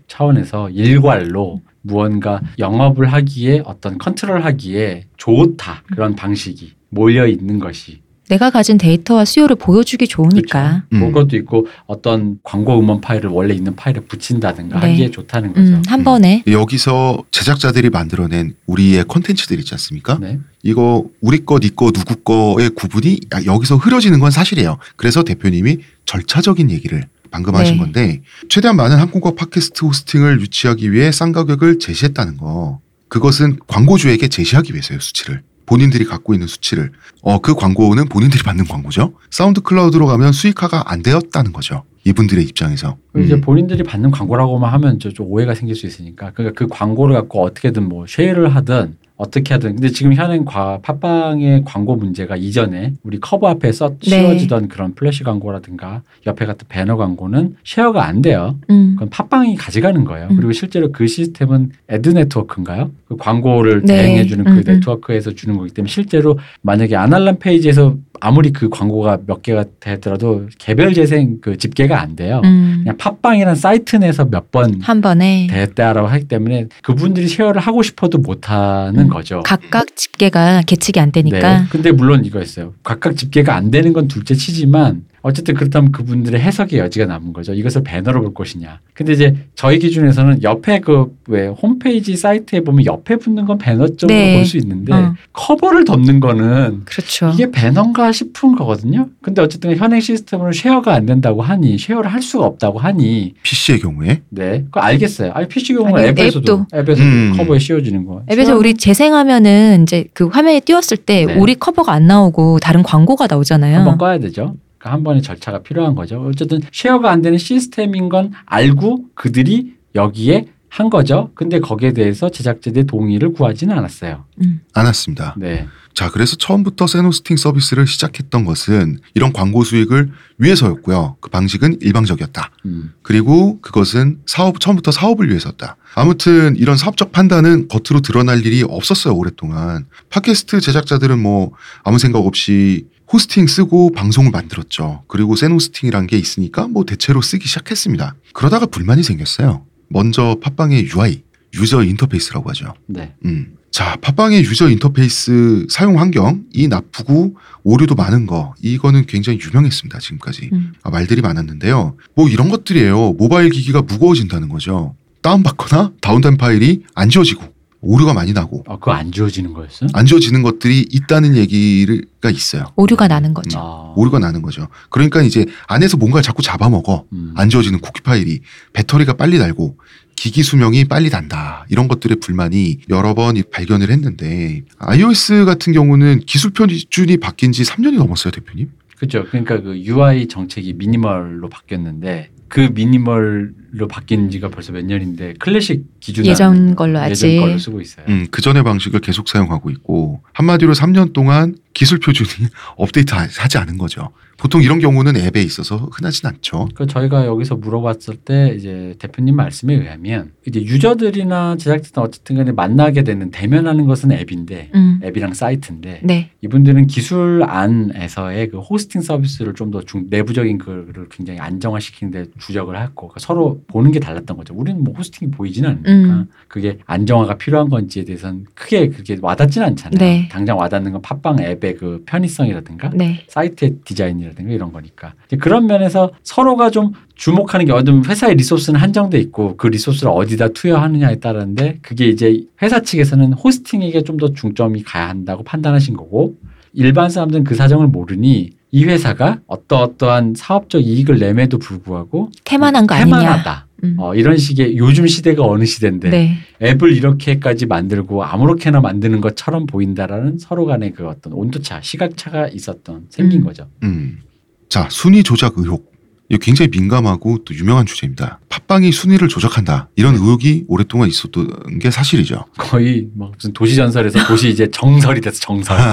차원에서 일괄로 무언가 영업을 하기에 어떤 컨트롤 하기에 좋다 그런 방식이 몰려 있는 것이 내가 가진 데이터와 수요를 보여주기 좋으니까. 음. 뭐 그것도 있고 어떤 광고 음원 파일을 원래 있는 파일에 붙인다든가 네. 하기에 좋다는 거죠. 음, 한 번에. 여기서 제작자들이 만들어낸 우리의 콘텐츠들 있지 않습니까? 네. 이거 우리 거, 니 거, 누구 거의 구분이 여기서 흐려지는 건 사실이에요. 그래서 대표님이 절차적인 얘기를 방금 네. 하신 건데 최대한 많은 한국어 팟캐스트 hosting을 유치하기 위해 싼 가격을 제시했다는 거. 그것은 광고주에게 제시하기 위해서요, 수치를. 본인들이 갖고 있는 수치를. 어, 그 광고는 본인들이 받는 광고죠. 사운드 클라우드로 가면 수익화가 안 되었다는 거죠. 이분들의 입장에서. 이제 음. 본인들이 받는 광고라고만 하면 저좀 오해가 생길 수 있으니까 그러니까 그 광고를 갖고 어떻게든 뭐 share를 하든 어떻게 하든 근데 지금 현행 과 팟빵의 광고 문제가 이전에 우리 커버 앞에 써 네. 씌워지던 그런 플래시 광고라든가 옆에 같은 배너 광고는 share가 안 돼요. 음. 그건 팟빵이 가져가는 거예요. 음. 그리고 실제로 그 시스템은 ad network인가요? 그 광고를 네. 대행해주는 그 음, 음. 네트워크에서 주는 거기 때문에 실제로 만약에 아날람 페이지에서 아무리 그 광고가 몇 개가 되더라도 개별 재생 그 집계가 안 돼요. 음. 그냥 팟빵이라는 사이트 내에서 몇 번 한 번에 됐다라고 하기 때문에 그분들이 share를 하고 싶어도 못하는 음. 거죠. 각각 집계가 계측이 안 되니까 네. 근데 물론 이거 있어요. 각각 집계가 안 되는 건 둘째 치지만 어쨌든 그렇다면 그분들의 해석의 여지가 남은 거죠. 이것을 배너로 볼 것이냐. 근데 이제 저희 기준에서는 옆에 그 왜 홈페이지 사이트에 보면 옆에 붙는 건 배너적으로 네. 볼수 있는데 어. 커버를 덮는 거는 그렇죠. 이게 배너인가 싶은 거거든요. 근데 어쨌든 현행 시스템으로 share가 안 된다고 하니 share를 할 수가 없다고 하니 PC의 경우에 네, 그거 알겠어요. 아니 PC 경우는 아니, 앱에서도 앱에서도 음. 커버에 씌워지는 거. 앱에서 share- 우리 재생하면은 이제 그 화면에 띄웠을 때 네. 우리 커버가 안 나오고 다른 광고가 나오잖아요. 한번 꺼야 되죠. 그러니까 한 번의 절차가 필요한 거죠. 어쨌든 쉐어가 안 되는 시스템인 건 알고 그들이 여기에 한 거죠. 근데 거기에 대해서 제작자들의 동의를 구하지는 않았어요. 않았습니다. 네. 자, 그래서 처음부터 세노스팅 서비스를 시작했던 것은 이런 광고 수익을 위해서였고요. 그 방식은 일방적이었다. 음. 그리고 그것은 사업 처음부터 사업을 위해서였다. 아무튼 이런 사업적 판단은 겉으로 드러날 일이 없었어요 오랫동안. 팟캐스트 제작자들은 뭐 아무 생각 없이 호스팅 쓰고 방송을 만들었죠. 그리고 세노스팅이란 게 있으니까 뭐 대체로 쓰기 시작했습니다. 그러다가 불만이 생겼어요. 먼저 팟빵의 UI, 유저 인터페이스라고 하죠. 네. 음. 자, 팟빵의 유저 인터페이스 사용 환경 이 나쁘고 오류도 많은 거 이거는 굉장히 유명했습니다 지금까지 음. 아, 말들이 많았는데요. 뭐 이런 것들이에요. 모바일 기기가 무거워진다는 거죠. 다운받거나 다운된 파일이 안 지워지고 오류가 많이 나고 아, 그거 안 지워지는 거였어요? 안 지워지는 것들이 있다는 얘기가 있어요. 오류가 나는 거죠. 아. 오류가 나는 거죠. 그러니까 이제 안에서 뭔가를 자꾸 잡아먹어. 음. 안 지워지는 쿠키 파일이 배터리가 빨리 달고 기기 수명이 빨리 단다 이런 것들의 불만이 여러 번 발견을 했는데 iOS 같은 경우는 기술 표준이 바뀐 지 3년이 넘었어요 대표님. 그렇죠. 그러니까 그 UI 정책이 미니멀로 바뀌었는데 그 미니멀 로 바뀐 지가 벌써 몇 년인데 클래식 기준 예전 걸로 아직. 예전 걸로 쓰고 있어요. 음, 그 전의 방식을 계속 사용하고 있고 한마디로 3년 동안 기술 표준이 <laughs> 업데이트하지 않은 거죠. 보통 이런 경우는 앱에 있어서 흔하진 않죠. 그 저희가 여기서 물어봤을 때 이제 대표님 말씀에 의하면 이제 유저들이나 제작자들 어쨌든 간에 만나게 되는 대면하는 것은 앱인데 음. 앱이랑 사이트인데 네. 이분들은 기술 안에서의 그 호스팅 서비스를 좀 더 내부적인 그를 굉장히 안정화시키는데 주력을 했고 그러니까 서로 보는 게 달랐던 거죠. 우리는 뭐 호스팅이 보이지는 않으니까 음. 그게 안정화가 필요한 건지에 대해서는 크게 그렇게 와닿지는 않잖아요. 네. 당장 와닿는 건 팟빵 앱의 그 편의성이라든가 네. 사이트의 디자인이라든가 이런 거니까 그런 면에서 서로가 좀 주목하는 게 어떤 회사의 리소스는 한정돼 있고 그 리소스를 어디다 투여하느냐에 따른데 그게 이제 회사 측에서는 호스팅에게 좀 더 중점이 가야 한다고 판단하신 거고 일반 사람들은 그 사정을 모르니 이 회사가 어떠어떠한 사업적 이익을 내매도 불구하고 태만한 거 아니냐. 태만하다. 음. 어, 이런 식의 요즘 시대가 어느 시대인데 네. 앱을 이렇게까지 만들고 아무렇게나 만드는 것처럼 보인다라는 서로 간의 그 어떤 온도차, 시각차가 있었던 생긴 음. 거죠. 음. 자, 순위 조작 의혹. 이거 굉장히 민감하고 또 유명한 주제입니다. 팟빵이 순위를 조작한다. 이런 의혹이 오랫동안 있었던 게 사실이죠. 거의 막 무슨 도시 전설에서 도시 이제 정설이 돼서 정설. <laughs>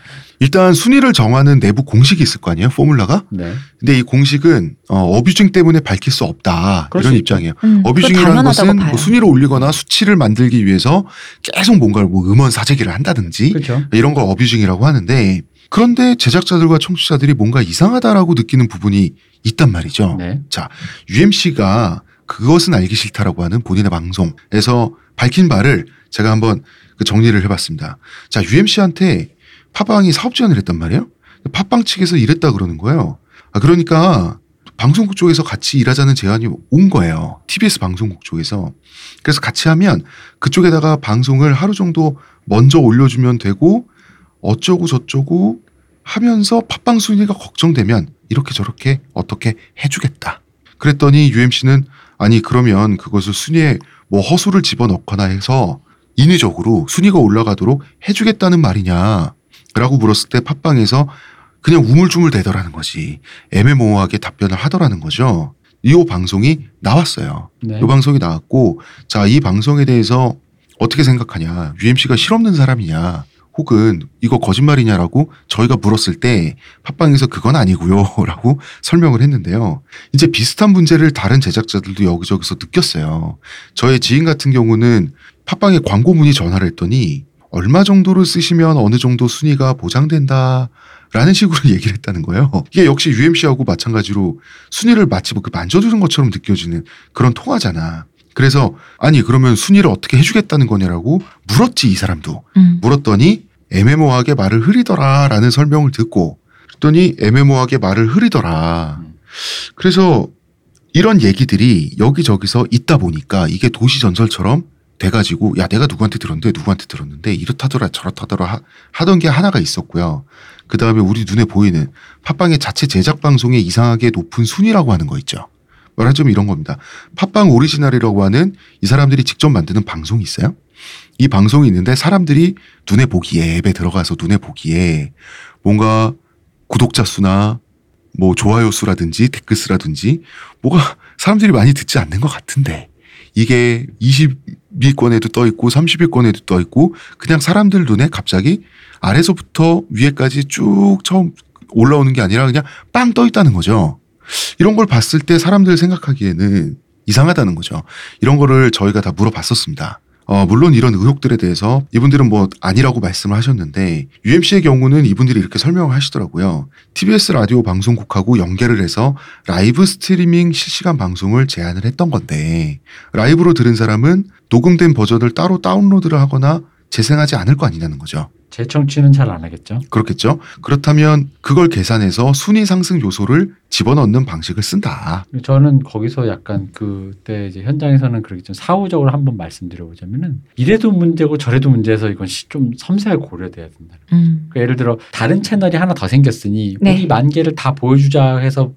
<laughs> 일단 순위를 정하는 내부 공식이 있을 거 아니에요, 포뮬라가? 네. 근데 이 공식은 어, 어뷰징 때문에 밝힐 수 없다. 이런 수 입장이에요. 음, 어뷰징이라는 것은. 뭐 순위를 올리거나 수치를 만들기 위해서 계속 뭔가를 뭐 음원 사재기를 한다든지 그렇죠. 이런 걸 어뷰징이라고 하는데 그런데 제작자들과 청취자들이 뭔가 이상하다라고 느끼는 부분이 있단 말이죠. 네. UMC가 그것은 알기 싫다라고 하는 본인의 방송에서 밝힌 바를 제가 한번 그 정리를 해봤습니다. 자, UMC한테 팟빵이 사업 제안을 했단 말이에요. 팟빵 측에서 이랬다 그러는 거예요. 아, 그러니까 방송국 쪽에서 같이 일하자는 제안이 온 거예요. TBS 방송국 쪽에서. 그래서 같이 하면 그쪽에다가 방송을 하루 정도 먼저 올려주면 되고 어쩌고 저쩌고 하면서 팟빵 순위가 걱정되면 이렇게 저렇게 어떻게 해주겠다. 그랬더니 UMC는 아니 그러면 그것을 순위에 뭐 허수를 집어넣거나 해서 인위적으로 순위가 올라가도록 해주겠다는 말이냐 라고 물었을 때 팟빵에서 그냥 우물쭈물 대더라는 거지 애매모호하게 답변을 하더라는 거죠. 이 방송이 나왔어요. 네. 이 방송이 나왔고 자 이 방송에 대해서 어떻게 생각하냐? UMC가 실없는 사람이냐? 혹은 이거 거짓말이냐라고 저희가 물었을 때 팟빵에서 그건 아니고요라고 <laughs> 설명을 했는데요. 이제 비슷한 문제를 다른 제작자들도 여기저기서 느꼈어요. 저의 지인 같은 경우는 팟빵에 광고 문의 전화를 했더니 얼마 정도를 쓰시면 어느 정도 순위가 보장된다. 라는 식으로 <laughs> 얘기를 했다는 거예요. 이게 역시 UMC하고 마찬가지로 순위를 마치 뭐 그 만져주는 것처럼 느껴지는 그런 통화잖아. 그래서 아니 그러면 순위를 어떻게 해주겠다는 거냐라고 물었지 이 사람도 음. 물었더니 애매모호하게 말을 흐리더라라는 설명을 듣고 그랬더니 애매모호하게 말을 흐리더라. 그래서 이런 얘기들이 여기저기서 있다 보니까 이게 도시 전설처럼 돼가지고 야 내가 누구한테 들었는데 누구한테 들었는데 이렇다더라 저렇다더라 하- 하던 게 하나가 있었고요. 그 다음에 우리 눈에 보이는 팟빵의 자체 제작 방송의 이상하게 높은 순위라고 하는 거 있죠. 말하자면 이런 겁니다. 팟빵 오리지널이라고 하는 이 사람들이 직접 만드는 방송이 있어요. 이 방송이 있는데 사람들이 눈에 보기에 앱에 들어가서 눈에 보기에 뭔가 구독자 수나 뭐 좋아요 수라든지 댓글 수라든지 뭐가 사람들이 많이 듣지 않는 것 같은데 이게 20 위권에도 떠 있고 30위권에도 떠 있고 그냥 사람들 눈에 갑자기 아래서부터 위에까지 쭉 처음 올라오는 게 아니라 그냥 빵 떠 있다는 거죠. 이런 걸 봤을 때 사람들 생각하기에는 이상하다는 거죠. 이런 거를 저희가 다 물어봤었습니다. 어, 물론 이런 의혹들에 대해서 이분들은 뭐 아니라고 말씀을 하셨는데 UMC의 경우는 이분들이 이렇게 설명을 하시더라고요. TBS 라디오 방송국하고 연계를 해서 라이브 스트리밍 실시간 방송을 제안을 했던 건데 라이브로 들은 사람은 녹음된 버전을 따로 다운로드를 하거나 재생하지 않을 거 아니냐는 거죠. 재청취는 잘 안 하겠죠. 그렇겠죠? 그렇다면 그걸 계산해서 순위 상승 요소를 집어넣는 방식을 쓴다. 저는 거기서 약간 그때 이제 현장에서는 그렇게 좀 사후적으로 한번 말씀드려보자면은 이래도 문제고 저래도 문제에서 이건 시- 좀 섬세하게 고려돼야 된다. 음. 그러니까 예를 들어 다른 채널이 하나 더 생겼으니 네. 우리 만 개를 다 보여주자 해서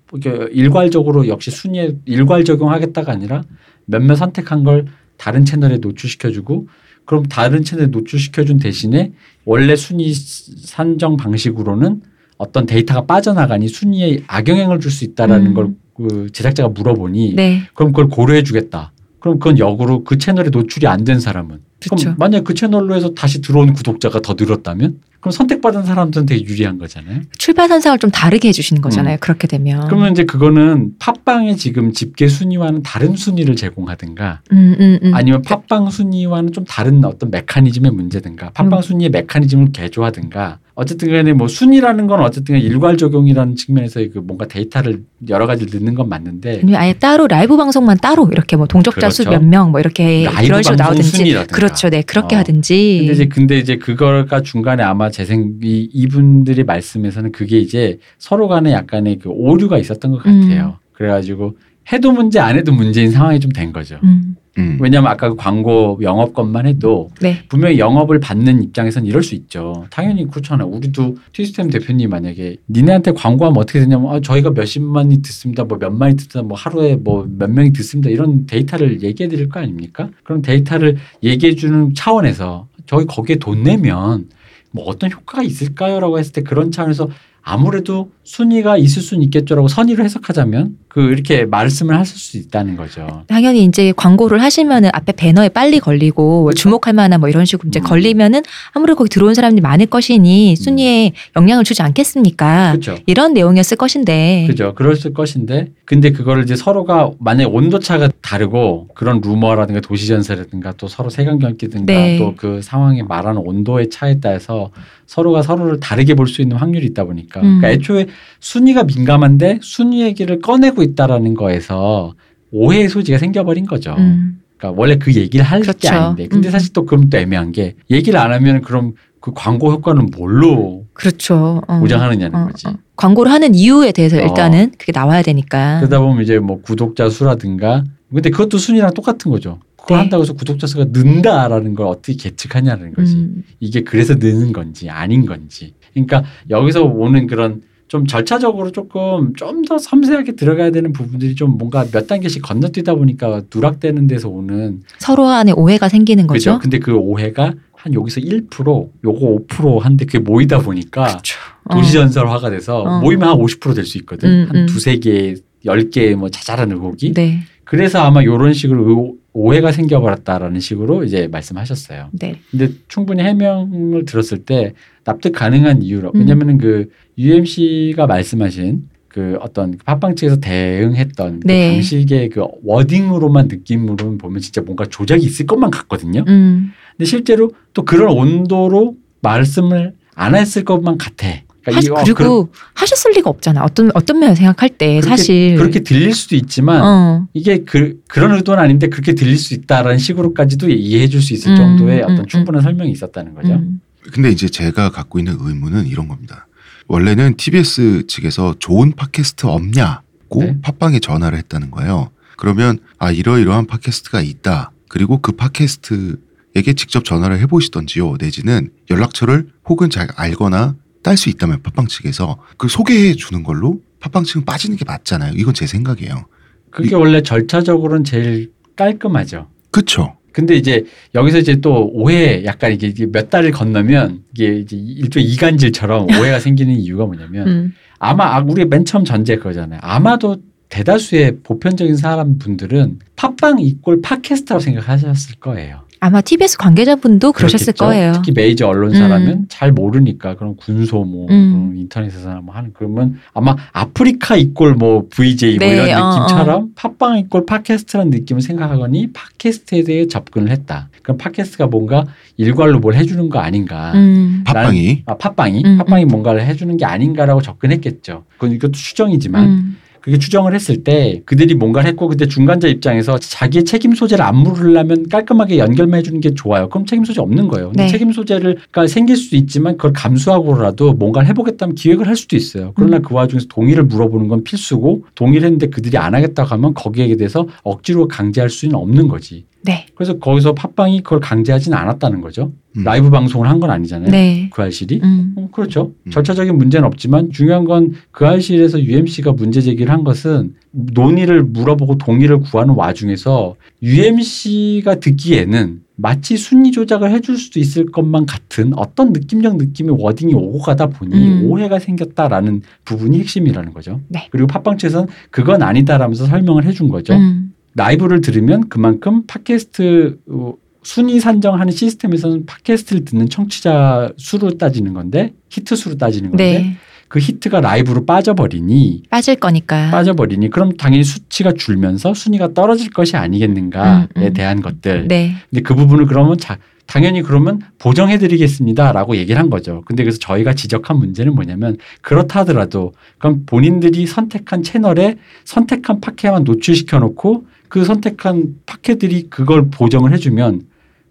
일괄적으로 역시 순위에 일괄 적용하겠다가 아니라 몇몇 선택한 걸 다른 채널에 노출시켜주고 그럼 다른 채널에 노출시켜준 대신에 원래 순위 산정 방식으로는 어떤 데이터가 빠져나가니 순위에 악영향을 줄 수 있다라는 음. 걸그 제작자가 물어보니 네. 그럼 그걸 고려해 주겠다. 그럼 그건 역으로 그 채널에 노출이 안 된 사람은. 그럼 만약 그 채널로 해서 다시 들어온 구독자가 더 늘었다면 그럼 선택받은 사람들은 되게 유리한 거잖아요. 출발 선상을 좀 다르게 해주시는 거잖아요. 그렇게 되면. 음. 그러면 이제 그거는 팟빵의 지금 집계 순위와는 다른 순위를 제공하든가 음, 음, 음. 아니면 팟빵 순위와는 좀 다른 어떤 메커니즘의 문제든가 팟빵 음. 순위의 메커니즘을 개조하든가 어쨌든 간에 뭐 순위라는 건 어쨌든 일괄 적용이라는 측면에서 그 뭔가 데이터를 여러 가지 넣는 건 맞는데 아니면 아예 따로 라이브 방송만 따로 이렇게 뭐 동접자 수 그렇죠. 몇명 뭐 이렇게 이런 식으로 방송 나오든지 순위라든가. 그렇죠, 네 그렇게 어. 하든지. 근데 이제 근데 이제 그거가 중간에 아마 재생 이 이분들이 말씀에서는 그게 이제 서로 간에 약간의 그 오류가 있었던 것 같아요. 그래 가지고 해도 문제 안 해도 문제인 상황이 좀 된 거죠. 음, 음. 왜냐하면 아까 그 광고 영업권만 해도 네. 분명히 영업을 받는 입장에선 이럴 수 있죠. 당연히 그렇잖아요. 우리도 티스템 대표님 만약에 니네한테 광고하면 어떻게 되냐면 아, 저희가 몇십만이 듣습니다. 뭐 몇만이 듣습니다. 뭐 하루에 뭐 몇 명이 듣습니다. 이런 데이터를 얘기해 드릴 거 아닙니까? 그런 데이터를 얘기해 주는 차원에서 저희 거기에 돈 내면 뭐 어떤 효과가 있을까요 라고 했을 때 그런 차원에서 아무래도 순위가 있을 수는 있겠죠라고 선의를 해석하자면 그 이렇게 말씀을 하실 수 있다는 거죠. 당연히 이제 광고를 하시면은 앞에 배너에 빨리 걸리고 뭐 주목할 만한 뭐 이런 식으로 이제 음. 걸리면은 아무래도 거기 들어온 사람들이 많을 것이니 순위에 영향을 주지 않겠습니까? 그렇죠. 이런 내용이었을 것인데. 그죠. 그랬을 것인데, 근데 그거를 이제 서로가 만약에 온도차가 다르고 그런 루머라든가 도시전설이라든가 또 서로 색안경끼든가 네. 또그 상황에 말하는 온도의 차에 따라서 서로가 서로를 다르게 볼 수 있는 확률이 있다 보니까. 음. 그러니까 애초에 순위가 민감한데 순위 얘기를 꺼내고 있다라는 거에서 오해의 소지가 생겨버린 거죠. 음. 그러니까 원래 그 얘기를 할게 그렇죠. 아닌데. 근데 음. 사실 또 그럼 또 애매한 게 얘기를 안 하면 그럼 그 광고 효과는 뭘로 그렇죠. 어. 보장하느냐는 어, 거지. 어. 광고를 하는 이유에 대해서 어. 일단은 그게 나와야 되니까. 그러다 보면 이제 뭐 구독자 수라든가 근데 그것도 순위랑 똑같은 거죠. 그거 네. 한다고 해서 구독자 수가 는다라는 걸 어떻게 계측하냐는 거지. 음. 이게 그래서 느는 건지 아닌 건지. 그러니까 여기서 오는 그런 좀 절차적으로 조금 좀 더 섬세하게 들어가야 되는 부분들이 좀 뭔가 몇 단계씩 건너뛰다 보니까 누락되는 데서 오는 서로 간에 오해가 생기는 그죠. 거죠. 근데 그 오해가 한 여기서 1% 요거 5% 한데 그게 모이다 보니까 그렇죠. 어. 도시전설화가 돼서 어. 모이면 한 50%될 수 있거든. 음, 한 음. 두세 개, 열 개 뭐 자잘한 의혹이. 네. 그래서 아마 이런 식으로 의- 오해가 생겨버렸다라는 식으로 이제 말씀하셨어요. 네. 근데 충분히 해명을 들었을 때 납득 가능한 이유로 음. 왜냐면은 그 UMC가 말씀하신 그 어떤 팟빵 측에서 대응했던 그 네. 방식의 그 워딩으로만 느낌으로는 보면 진짜 뭔가 조작이 있을 것만 같거든요. 음. 근데 실제로 또 그런 온도로 말씀을 안 했을 것만 같아. 그러니까 하, 이- 어, 그리고 하셨을 리가 없잖아. 어떤 어떤 면을 생각할 때 그렇게- 사실 그렇게 들릴 수도 있지만 어. 이게 그 그런 의도는 아닌데 그렇게 들릴 수 있다라는 식으로까지도 이해해 줄 수 있을 음, 정도의 음, 어떤 음. 충분한 설명이 있었다는 거죠. 음. 근데 이제 제가 갖고 있는 의문은 이런 겁니다. 원래는 TBS 측에서 좋은 팟캐스트 없냐고 네. 팟빵에 전화를 했다는 거예요. 그러면 아 이러이러한 팟캐스트가 있다. 그리고 그 팟캐스트에게 직접 전화를 해보시던지요. 내지는 연락처를 혹은 잘 알거나 딸 수 있다면 팟빵 측에서 그 소개해 주는 걸로 팟빵 측은 빠지는 게 맞잖아요. 이건 제 생각이에요. 그게 원래 절차적으로는 제일 깔끔하죠. 그쵸? 근데 이제 여기서 이제 또 오해 약간 이게 이게 몇 달을 건너면 이게 이제 일종의 이간질처럼 <laughs> 오해가 생기는 이유가 뭐냐면 음. 아마 아, 우리 맨 처음 전제 그거잖아요. 아마도 대다수의 보편적인 사람 분들은 팟빵 이꼴 팟캐스트라고 생각하셨을 거예요. 아마 TBS 관계자분도 그러셨을 그렇겠죠. 거예요. 특히 메이저 언론사라면 음. 잘 모르니까 그런 군소 뭐 음. 그런 인터넷에서나 뭐 하는 그러면 아마 아프리카 이꼴 뭐 VJ 뭐 네, 이런 어, 느낌처럼 팟빵 이꼴 팟캐스트라는 느낌을 생각하거니 팟캐스트에 대해 접근을 했다. 그럼 팟캐스트가 뭔가 일괄로 뭘 해주는 거 아닌가. 음. 팟빵이 아, 팟빵이 음, 팟빵이 뭔가를 해주는 게 아닌가라고 접근했겠죠. 그건 이것도 추정이지만 음. 그게 추정을 했을 때 그들이 뭔가를 했고 그때 중간자 입장에서 자기의 책임 소재를 안 물으려면 깔끔하게 연결만 해주는 게 좋아요. 그럼 책임 소재 없는 거예요. 근데 네. 책임 소재가 생길 수도 있지만 그걸 감수하고라도 뭔가를 해보겠다면 기획을 할 수도 있어요. 그러나 음. 그 와중에서 동의를 물어보는 건 필수고 동의를 했는데 그들이 안 하겠다고 하면 거기에 대해서 억지로 강제할 수는 없는 거지. 네. 그래서 거기서 팟빵이 그걸 강제하지는 않았다는 거죠. 음. 라이브 방송을 한 건 아니잖아요. 네. 그 알실이. 음. 어, 그렇죠. 음. 절차적인 문제는 없지만 중요한 건 그 알실에서 UMC가 문제 제기를 한 것은 논의를 물어보고 동의를 구하는 와중에서 UMC가 듣기에는 마치 순위 조작을 해줄 수도 있을 것만 같은 어떤 느낌적 느낌의 워딩이 오고 가다 보니 음. 오해가 생겼다라는 부분이 핵심이라는 거죠. 네. 그리고 팟빵 측에서는 그건 아니다라면서 설명을 해준 거죠. 음. 라이브를 들으면 그만큼 팟캐스트 어, 순위 산정하는 시스템에서는 팟캐스트를 듣는 청취자 수로 따지는 건데 히트 수로 따지는 건데 네. 그 히트가 라이브로 빠져버리니 빠질 거니까. 빠져버리니 그럼 당연히 수치가 줄면서 순위가 떨어질 것이 아니겠는가에 음, 음. 대한 것들. 네. 근데 그 부분을 그러면 자, 당연히 그러면 보정해드리겠습니다라고 얘기를 한 거죠. 근데 그래서 저희가 지적한 문제는 뭐냐면 그렇다 하더라도 그럼 본인들이 선택한 채널에 선택한 팟캐만 노출시켜 놓고 그 선택한 팟캐들이 그걸 보정을 해주면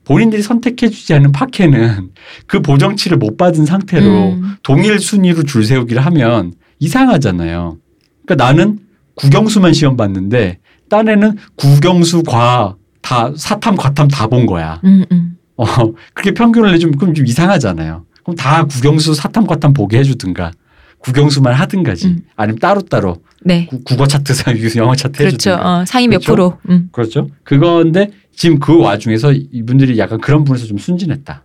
본인들이 선택해주지 않은 팟캐는 그 보정치를 못 받은 상태로 음. 동일 순위로 줄 세우기를 하면 이상하잖아요. 그러니까 나는 국영수만 시험 봤는데 딴에는 국영수 과 다 사탐 과탐 다 본 거야. 음, 음. 어 그렇게 평균을 내주면 그럼 좀 이상하잖아요. 그럼 다 국영수 사탐 과탐 보게 해주든가 국영수만 하든가지 음. 아니면 따로따로 네. 구- 국어 차트상 영어 차트 그렇죠. 어, 상위 몇 그렇죠? 프로. 음. 그렇죠. 그건데 지금 그 와중에서 이분들이 약간 그런 부분에서 좀 순진했다.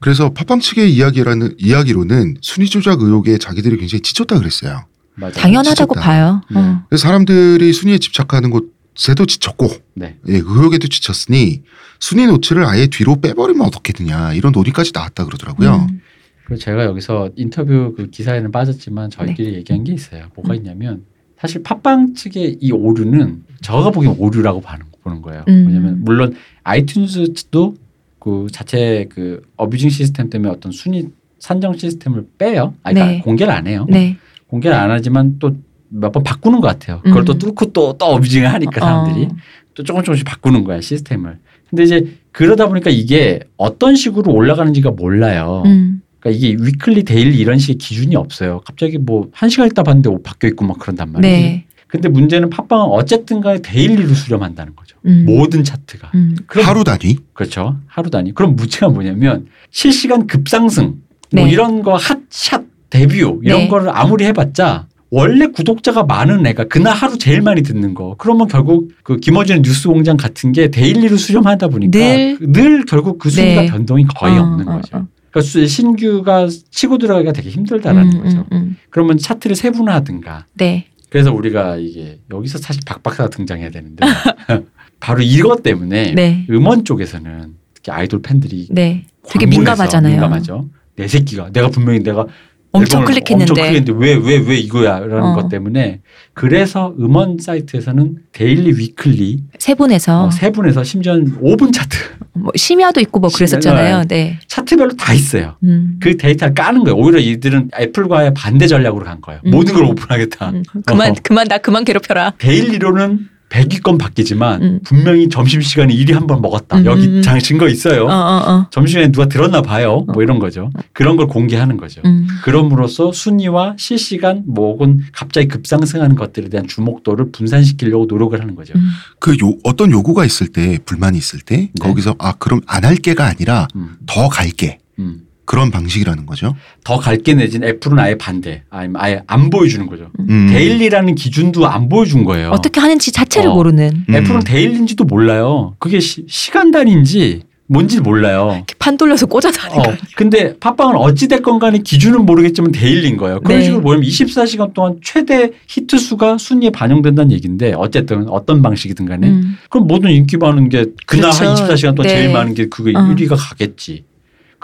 그래서 팟빵 측의 이야기라는 이야기로는 순위 조작 의혹에 자기들이 굉장히 지쳤다 그랬어요. 맞아요. 당연하다고 지쳤다. 봐요. 네. 어. 그래서 사람들이 순위에 집착하는 곳에도 지쳤고 네. 예, 의혹에도 지쳤으니 순위 노출을 아예 뒤로 빼버리면 어떻겠느냐 이런 논의까지 나왔다 그러더라고요. 음. 그리고 제가 여기서 인터뷰 그 기사에는 빠졌지만 저희끼리 얘기한 게 있어요. 뭐가 음. 있냐면 사실 팟빵 측의 이 오류는 저가 보기엔 오류라고 보는 거예요. 음. 왜냐면 물론 아이튠즈도 그 자체 그 어뷰징 시스템 때문에 어떤 순위 산정 시스템을 빼요. 아니, 그러니까 네. 공개를 안 해요. 네. 공개를 안 하지만 또 몇 번 바꾸는 것 같아요. 그걸 음. 또 뚫고 또, 또 어뷰징을 하니까 사람들이. 어. 또 조금 조금씩 바꾸는 거야 시스템을. 근데 이제 그러다 보니까 이게 어떤 식으로 올라가는지가 몰라요. 음. 그러니까 이게 weekly daily 이런 식의 기준이 없어요. 갑자기 뭐 한 시간 있다 봤는데 또 바뀌어 있고 막 그런단 말이에요. 네. 근데 문제는 팟빵은 어쨌든 간에 daily로 수렴한다는 거죠. 음. 모든 차트가. 음. 그럼 하루 단위 그렇죠. 하루 단위. 그럼 문제가 뭐냐면 실시간 급상승 뭐 네. 이런 거 핫샷 데뷔 이런 네. 거를 아무리 해봤자 원래 구독자가 많은 애가 그날 하루 제일 많이 듣는 거 그러면 결국 그 김어준의 뉴스 공장 같은 게 daily로 수렴하다 보니까 늘. 늘 결국 그 순위가 네. 변동이 거의 어, 없는 어, 거죠. 어. 그러니까 수- 신규가 치고 들어가기가 되게 힘들다라는 음, 거죠. 음, 음. 그러면 차트를 세분화하든가 네. 그래서 우리가 이게 여기서 사실 박 박사가 등장해야 되는데 <laughs> 바로 이것 때문에 네. 음원 쪽에서는 특히 아이돌 팬들이 네. 되게 민감하잖아요. 민감하죠. 내 새끼가 내가 분명히 내가 엄청 클릭했는데. 엄청 클릭했는데 왜 왜 왜 이거야 라는 어. 것 때문에 그래서 음원 사이트에서는 daily weekly 세분해서 어, 세분해서 심지어 5분 차트 뭐 심야도 있고 뭐 그랬었잖아요. 네. 차트별로 다 있어요. 음. 그 데이터를 까는 거예요. 오히려 이들은 애플과의 반대 전략으로 간 거예요. 음. 모든 걸 오픈하겠다. 음. 그만 어. 그만 나 그만 괴롭혀라. daily로는 100위권 바뀌지만 음. 분명히 점심시간에 1위 한 번 먹었다. 음, 여기. 장 증거 있어요. 어, 어, 어. 점심시간에 누가 들었나 봐요. 뭐 이런 거죠. 그런 걸 공개하는 거죠. 음. 그럼으로써 순위와 실시간 뭐 혹은 갑자기 급상승하는 것들에 대한 주목도를 분산시키려고 노력을 하는 거죠. 음. 그 요, 어떤 요구가 있을 때 불만이 있을 때 네. 거기서 아 그럼 안 할게가 아니라 음, 더 갈게 음. 그런 방식이라는 거죠. 더 갈게 내진 애플은 아예 반대. 아니면 아예 안 보여주는 거죠. 음. daily라는 기준도 안 보여준 거예요. 어떻게 하는지 자체를 어. 모르는 음. 애플은 daily인지도 몰라요. 그게 시, 간 단위인지 뭔지 몰라요. 이렇게 판 돌려서 꽂아서 하는 어, 거. 근데 팟빵은 어찌됐건 간에 기준은 모르겠지만 daily인 거예요. 그런 네. 식으로 보면 24시간 동안 최대 히트 수가 순위에 반영된다는 얘기인데 어쨌든 어떤 방식이든 간에 음. 그럼 모든 인기 많은 게 그날 그렇죠. 한 24시간 동안 네. 제일 많은 게 그게 어. 1위가 가겠지.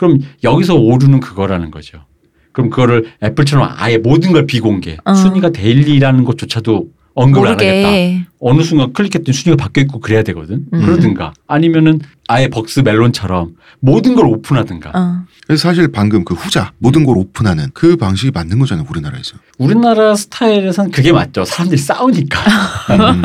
그럼 여기서 오류는 그거라는 거죠. 그럼 그거를 애플처럼 아예 모든 걸 비공개 어. 순위가 데일리라는 것조차도 언급을 안 하겠다. 모르게 어느 순간 클릭했더니 순위가 바뀌어 있고 그래야 되거든. 음. 그러든가 아니면은 아예 벅스 멜론처럼 모든 걸 오픈하든가. 어. 그래서 사실 방금 그 후자 모든 걸 오픈하는 그 방식이 맞는 거잖아요 우리나라에서. 우리나라 스타일에선 그게 맞죠. 사람들이 싸우니까. 음.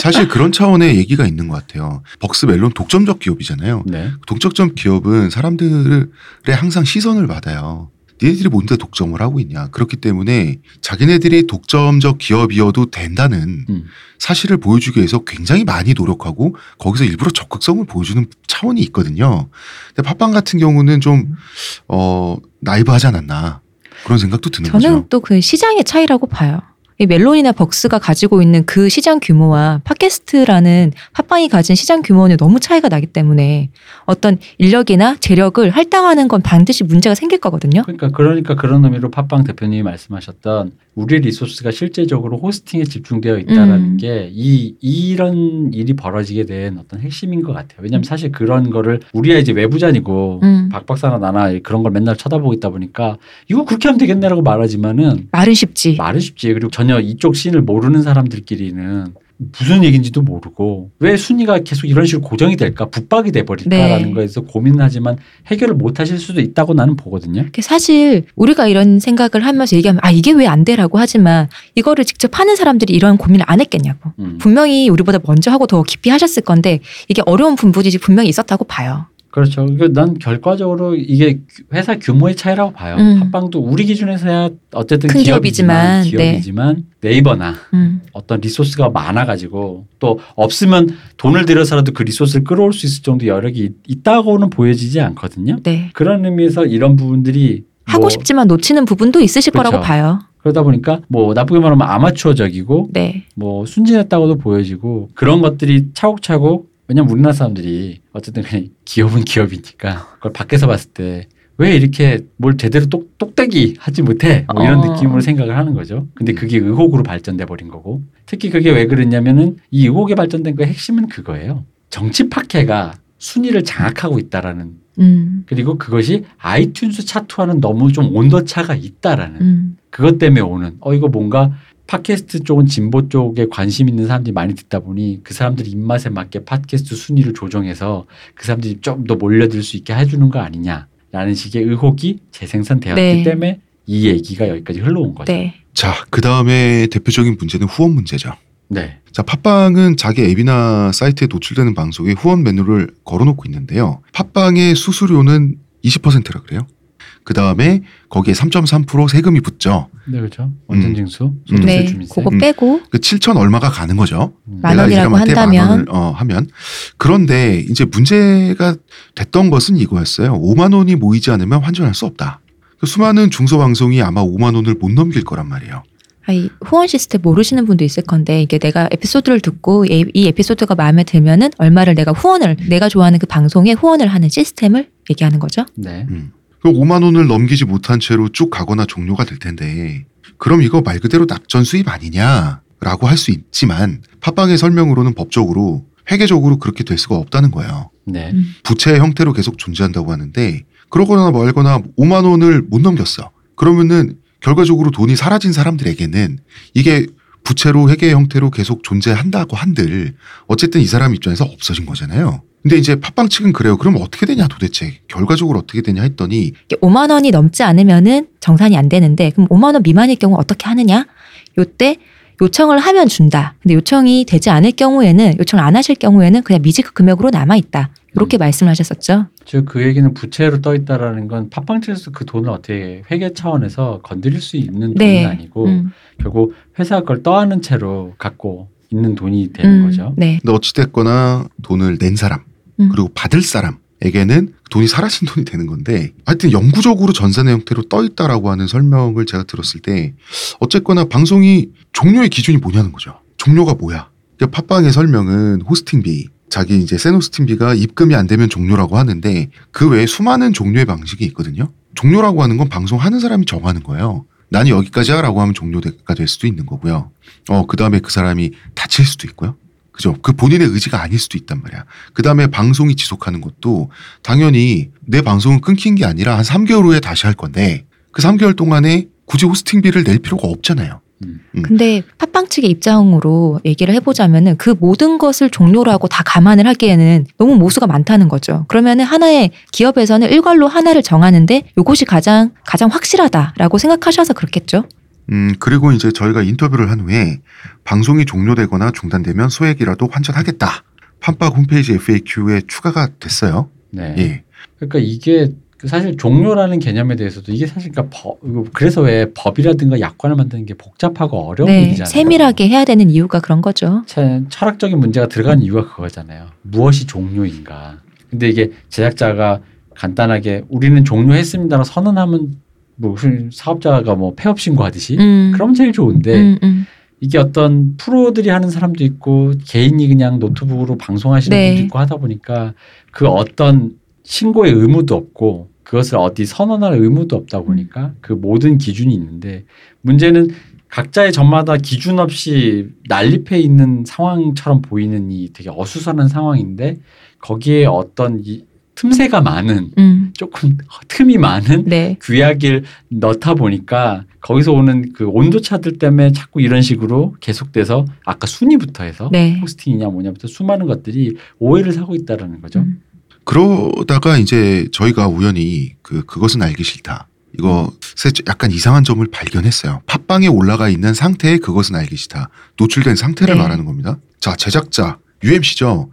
사실 그런 차원의 얘기가 있는 것 같아요. 벅스 멜론 독점적 기업이잖아요. 네. 독점적 기업은 사람들의 항상 시선을 받아요. 니네들이 뭔데 독점을 하고 있냐. 그렇기 때문에 자기네들이 독점적 기업이어도 된다는 음. 사실을 보여주기 위해서 굉장히 많이 노력하고 거기서 일부러 적극성을 보여주는 차원이 있거든요. 근데 팟빵 같은 경우는 좀, 어, 나이브하지 않았나. 그런 생각도 드는 저는 거죠. 또그 시장의 차이라고 봐요. 이 멜론이나 벅스가 가지고 있는 그 시장 규모와 팟캐스트라는 팟빵이 가진 시장 규모는 너무 차이가 나기 때문에 어떤 인력이나 재력을 할당하는 건 반드시 문제가 생길 거거든요. 그러니까 그러니까 그런 의미로 팟빵 대표님이 말씀하셨던 우리 리소스가 실제적으로 호스팅에 집중되어 있다라는 음. 게이 이런 일이 벌어지게 된 어떤 핵심인 것 같아요. 왜냐하면 사실 그런 거를 우리가 이제 외부자니고 음. 박 박사나 나나 그런 걸 맨날 쳐다보고 있다 보니까 이거 그렇게 하면 되겠네라고 말하지만은 말은 쉽지. 말은 쉽지. 그리고 전혀 이쪽 씬을 모르는 사람들끼리는 무슨 얘기인지도 모르고 왜 순위가 계속 이런 식으로 고정이 될까 북박이 돼버릴까라는 네. 거에서 고민을 하지만 해결을 못 하실 수도 있다고 나는 보거든요. 사실 우리가 이런 생각을 하면서 얘기하면 아 이게 왜 안 돼라고 하지만 이거를 직접 하는 사람들이 이런 고민을 안 했겠냐고. 음. 분명히 우리보다 먼저 하고 더 깊이 하셨을 건데 이게 어려운 분부지 분명히 있었다고 봐요. 그렇죠. 난 결과적으로 이게 회사 규모의 차이라고 봐요. 음. 팟빵도 우리 기준에서야 어쨌든 큰 기업이지만, 기업이지만, 네. 기업이지만 네 이버나 음. 어떤 리소스가 많아가지고 또 없으면 돈을 들여서라도 그 리소스를 끌어올 수 있을 정도 여력이 있- 있다고는 보여지지 않거든요. 네. 그런 의미에서 이런 부분들이 하고 뭐 싶지만 놓치는 부분도 있으실 그렇죠. 거라고 봐요. 그러다 보니까 뭐 나쁘게 말하면 아마추어적이고 네. 뭐 순진했다고도 보여지고 그런 것들이 차곡차곡 왜냐면 우리나라 사람들이 어쨌든 그냥 기업은 기업이니까 그걸 밖에서 봤을 때 왜 이렇게 뭘 제대로 똑, 똑딱이 하지 못해 뭐 이런 어. 느낌으로 생각을 하는 거죠. 근데 그게 의혹으로 발전돼 버린 거고 특히 그게 왜 그랬냐면은 이 의혹에 발전된 그 핵심은 그거예요. 정치 파케가 순위를 장악하고 있다라는 음. 그리고 그것이 아이튠즈 차트와는 너무 좀 온도 차가 있다라는 음. 그것 때문에 오는 어 이거 뭔가 팟캐스트 쪽은 진보 쪽에 관심 있는 사람들이 많이 듣다 보니 그 사람들 입맛에 맞게 팟캐스트 순위를 조정해서 그 사람들이 좀 더 몰려들 수 있게 해주는 거 아니냐라는 식의 의혹이 재생산되었기 네. 때문에 이 얘기가 여기까지 흘러온 거죠. 네. 자, 그 다음에 대표적인 문제는 후원 문제죠. 네. 자, 팟빵은 자기 앱이나 사이트에 노출되는 방송에 후원 메뉴를 걸어놓고 있는데요. 팟빵의 수수료는 20%라 그래요. 그 다음에 거기에 3.3% 세금이 붙죠. 네, 그렇죠. 원전 징수, 음. 소득세, 네. 주민세. 그거 음. 빼고 그 7천 얼마가 가는 거죠. 음. 만 원이라고 한다면? 원을 어, 하면 그런데 이제 문제가 됐던 것은 이거였어요. 5만 원이 모이지 않으면 환전할 수 없다. 그 수많은 중소 방송이 아마 5만 원을 못 넘길 거란 말이에요. 아, 이 후원 시스템 모르시는 분도 있을 건데 이게 내가 에피소드를 듣고 이, 이 에피소드가 마음에 들면은 얼마를 내가 후원을 내가 좋아하는 그 방송에 후원을 하는 시스템을 얘기하는 거죠. 네. 그 5만 원을 넘기지 못한 채로 쭉 가거나 종료가 될 텐데 그럼 이거 말 그대로 낙전 수입 아니냐라고 할 수 있지만 팟빵의 설명으로는 법적으로 회계적으로 그렇게 될 수가 없다는 거예요. 네. 음. 부채의 형태로 계속 존재한다고 하는데 그러거나 말거나 5만 원을 못 넘겼어. 그러면은 결과적으로 돈이 사라진 사람들에게는 이게 부채로 회계 형태로 계속 존재한다고 한들 어쨌든 이 사람 입장에서 없어진 거잖아요. 근데 이제 팟빵 측은 그래요. 그럼 어떻게 되냐 도대체 결과적으로 어떻게 되냐 했더니 이게 5만 원이 넘지 않으면은 정산이 안 되는데 그럼 5만 원 미만일 경우 어떻게 하느냐? 요때 요청을 하면 준다. 근데 요청이 되지 않을 경우에는 요청을 안 하실 경우에는 그냥 미지급 금액으로 남아 있다. 이렇게 말씀을 하셨었죠. 즉 그 얘기는 부채로 떠 있다라는 건 팟빵 측에서 그 돈을 어떻게 회계 차원에서 건드릴 수 있는 돈은 네. 아니고 음. 결국 회사가 그걸 떠안은 채로 갖고 있는 돈이 되는 음, 거죠. 네. 근데 어찌 됐거나 돈을 낸 사람 음. 그리고 받을 사람에게는 돈이 사라진 돈이 되는 건데 하여튼 영구적으로 전산의 형태로 떠 있다라고 하는 설명을 제가 들었을 때 어쨌거나 방송이 종료의 기준이 뭐냐는 거죠. 종료가 뭐야? 그러니까 팟빵의 설명은 호스팅비 자기 이제 센 호스팅비가 입금이 안 되면 종료라고 하는데 그 외에 수많은 종료의 방식이 있거든요. 종료라고 하는 건 방송하는 사람이 정하는 거예요. 난 여기까지야라고 하면 종료가 될 수도 있는 거고요. 어, 그 다음에 그 사람이 다칠 수도 있고요. 그죠? 그 본인의 의지가 아닐 수도 있단 말이야. 그 다음에 방송이 지속하는 것도 당연히 내 방송은 끊긴 게 아니라 한 3개월 후에 다시 할 건데 그 3개월 동안에 굳이 호스팅비를 낼 필요가 없잖아요. 근데 팟빵 측의 입장으로 얘기를 해보자면은 그 모든 것을 종료로 하고 다 감안을 하기에는 너무 모수가 많다는 거죠. 그러면은 하나의 기업에서는 일괄로 하나를 정하는데 요것이 가장 가장 확실하다라고 생각하셔서 그렇겠죠. 음, 그리고 이제 저희가 인터뷰를 한 후에 방송이 종료되거나 중단되면 소액이라도 환전하겠다. 팜박 홈페이지 FAQ에 추가가 됐어요. 네. 예. 그러니까 이게 그 사실 종료라는 개념에 대해서도 이게 사실 그러니까 법, 그래서 왜 법이라든가 약관을 만드는 게 복잡하고 어려운 네, 일이잖아요. 세밀하게 해야 되는 이유가 그런 거죠. 참 철학적인 문제가 들어간 이유가 그거잖아요. 무엇이 종료인가. 근데 이게 제작자가 간단하게 우리는 종료했습니다라고 선언하면 뭐 무슨 사업자가 뭐 폐업 신고하듯이 음. 그럼 제일 좋은데 음, 음. 이게 어떤 프로들이 하는 사람도 있고 개인이 그냥 노트북으로 방송하시는 네. 분도 있고 하다 보니까 그 어떤 신고의 의무도 없고 그것을 어디 선언할 의무도 없다 보니까 그 모든 기준이 있는데 문제는 각자의 점마다 기준 없이 난립해 있는 상황처럼 보이는 이 되게 어수선한 상황인데 거기에 어떤 이 틈새가 많은 음. 조금 틈이 많은 네. 규약을 넣다 보니까 거기서 오는 그 온도차들 때문에 자꾸 이런 식으로 계속돼서 아까 순위부터 해서 네. 호스팅이냐 뭐냐부터 수많은 것들이 오해를 사고 있다라는 거죠. 음. 그러다가 이제 저희가 우연히 그 그것은 알기 싫다. 이거 세- 약간 이상한 점을 발견했어요. 팟빵에 올라가 있는 상태의 그것은 알기 싫다. 노출된 상태를 네. 말하는 겁니다. 자, 제작자 UMC죠.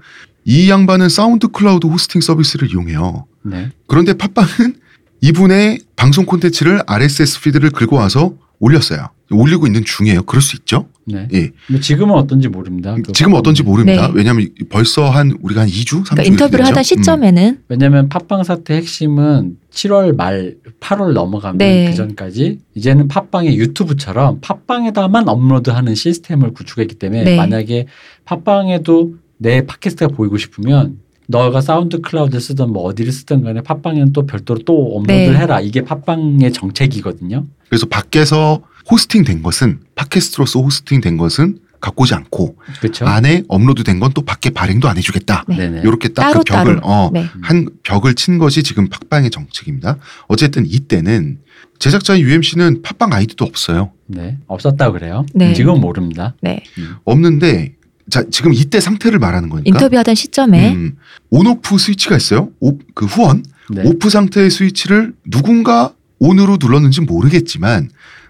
이 양반은 사운드 클라우드 호스팅 서비스를 이용해요. 네. 그런데 팟빵은 이분의 방송 콘텐츠를 RSS 피드를 긁어 와서 올렸어요. 올리고 있는 중이에요. 그럴 수 있죠. 네. 예. 뭐 지금은 어떤지 모릅니다. 그 지금 어떤지 모릅니다. 네. 왜냐하면 벌써 한 우리가 한 2주, 3주 그러니까 인터뷰를 하던 시점에는 왜냐하면 팟빵 사태 핵심은 7월 말 8월 넘어가면 네. 그 전까지 이제는 팟빵의 유튜브처럼 팟빵에다만 업로드하는 시스템을 구축했기 때문에 네. 만약에 팟빵에도 내 팟캐스트가 보이고 싶으면 너가 사운드 클라우드 쓰든 뭐 어디를 쓰든 간에 팟빵에는 또 별도로 또 업로드를 네. 해라. 이게 팟빵의 정책이거든요. 그래서 밖에서 호스팅 된 것은 팟캐스트로서 호스팅 된 것은 갖고 오지 않고 그렇죠? 안에 업로드 된 건 또 밖에 발행도 안 해주겠다. 네. 이렇게 딱 그 벽을. 어, 네. 한 벽을 친 것이 지금 팟빵의 정책입니다. 어쨌든 이때는 제작자인 UMC는 팟빵 아이디도 없어요. 네. 없었다고 그래요. 네. 지금은 모릅니다. 네. 없는데 자 지금 이때 상태를 말하는 거니까. 인터뷰하던 시점에 음, 온오프 스위치가 있어요. 오, 그 후원 네. 오프 상태의 스위치를 누군가 온으로 눌렀는지 모르겠지만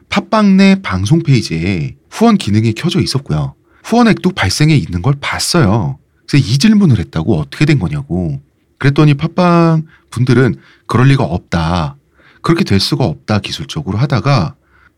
팟빵 내 방송 페이지에 후원 기능이 켜져 있었고요. 후원액도 발생해 있는 걸 봤어요. 그래서 이 질문을 했다고 어떻게 된 거냐고. 그랬더니 팟빵 분들은 그럴 리가 없다. 그렇게 될 수가 없다 기술적으로 하다가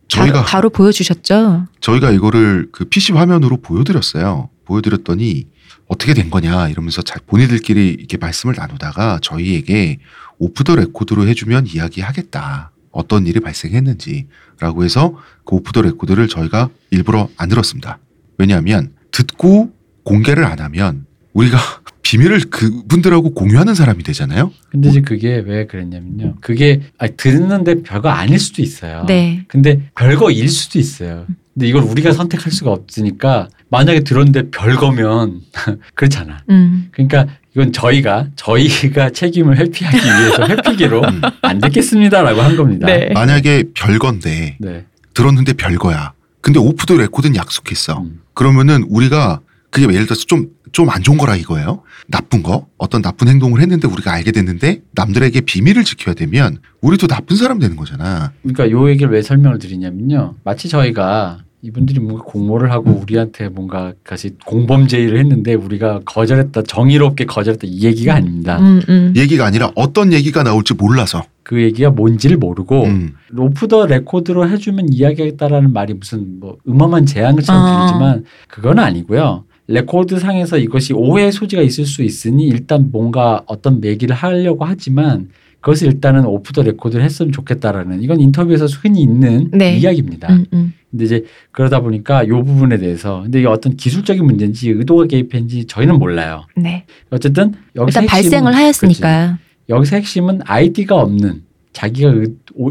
저희가 바로, 바로 보여주셨죠. 저희가 이거를 그 PC 화면으로 보여드렸어요. 보여드렸더니 어떻게 된 거냐 이러면서 자, 본인들끼리 이렇게 말씀을 나누다가 저희에게 오프 더 레코드로 해주면 이야기하겠다. 어떤 일이 발생했는지라고 해서 그 오프 더 레코드를 저희가 일부러 안 들었습니다. 왜냐하면 듣고 공개를 안 하면 우리가 <laughs> 비밀을 그분들하고 공유하는 사람이 되잖아요. 근데 이제 그게 왜 그랬냐면요. 그게 아니, 듣는데 별거 아닐 수도 있어요. 네. 근데 별거일 수도 있어요. 근데 이걸 우리가 선택할 수가 없으니까 만약에 들었는데 별거면 <laughs> 그렇잖아. 음. 그러니까 이건 저희가 저희가 책임을 회피하기 위해서 회피기로 음. 안 듣겠습니다라고 한 겁니다. 네. 만약에 별건데 네. 들었는데 별거야. 근데 오프 더 레코드는 약속했어. 음. 그러면은 우리가 그게 예를 들어서 좀 좀 안 좋은 거라 이거예요. 나쁜 거, 어떤 나쁜 행동을 했는데 우리가 알게 됐는데 남들에게 비밀을 지켜야 되면 우리도 나쁜 사람 되는 거잖아. 그러니까 요 얘기를 왜 설명을 드리냐면요. 마치 저희가 이분들이 뭔가 공모를 하고 우리한테 뭔가 같이 공범 제의를 했는데 우리가 거절했다 정의롭게 거절했다 이 얘기가 아닙니다. 음, 음. 얘기가 아니라 어떤 얘기가 나올지 몰라서. 그 얘기가 뭔지를 모르고 음. 오프 더 레코드로 해주면 이야기하겠다라는 말이 무슨 뭐 음험한 제안처럼 아. 들리지만 그건 아니고요. 레코드 상에서 이것이 오해 소지가 있을 수 있으니 일단 뭔가 어떤 얘기를 하려고 하지만 그것을 일단은 오프 더 레코드를 했으면 좋겠다라는 이건 인터뷰에서 흔히 있는 네. 이야기입니다. 음, 음. 근데 이제 그러다 보니까 요 부분에 대해서 근데 이게 어떤 기술적인 문제인지 의도가 개입했는지 저희는 몰라요. 네. 어쨌든 여기서 일단 핵심은- 발생을 하였으니까. 그치. 여기서 핵심은 아이디가 없는 자기가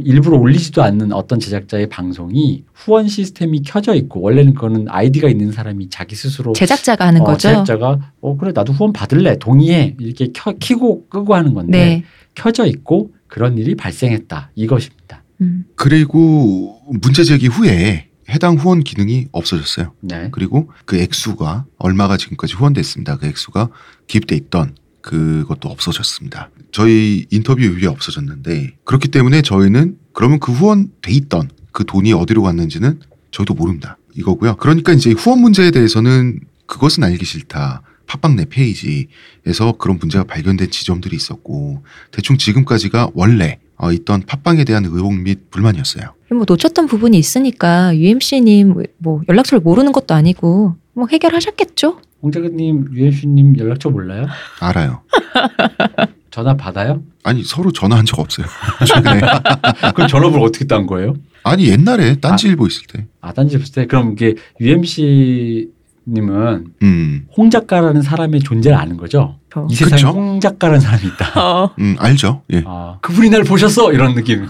일부러 올리지도 않는 어떤 제작자의 방송이 후원 시스템이 켜져 있고 원래는 그거는 아이디가 있는 사람이 자기 스스로 제작자가 하는 어, 거죠. 제작자가 어 그래 나도 후원 받을래 동의해 이렇게 켜 키고 끄고 하는 건데 네. 켜져 있고 그런 일이 발생했다 이것입니다. 음. 그리고 문제 제기 후에 해당 후원 기능이 없어졌어요. 네. 그리고 그 액수가 얼마가 지금까지 후원됐습니다. 그 액수가 기입돼 있던 그것도 없어졌습니다. 저희 인터뷰 이후에 없어졌는데 그렇기 때문에 저희는 그러면 그 후원돼 있던 그 돈이 어디로 갔는지는 저희도 모릅니다. 이거고요. 그러니까 이제 후원 문제에 대해서는 그것은 알기 싫다. 팟빵 내 페이지에서 그런 문제가 발견된 지점들이 있었고 대충 지금까지가 원래 어, 있던 팟빵에 대한 의혹 및 불만이었어요. 뭐 놓쳤던 부분이 있으니까 UMC님 뭐 연락처를 모르는 것도 아니고 뭐 해결하셨겠죠? 홍 작가님, 유현수님 연락처 몰라요? 알아요. <laughs> 전화 받아요? 아니 서로 전화한 적 없어요. 최근에. <laughs> 그럼 전화번호 어떻게 딴 거예요? 아니 옛날에 딴지일보 있을 때. 아 딴지 봤을 때 그럼 이게 UMC 님은 음, 홍 작가라는 사람의 존재를 아는 거죠? 저. 이 세상에 그쵸? 홍 작가라는 사람이 있다. 어. <laughs> 음 알죠. 예. 아, 그분이 날 보셨어 이런 느낌.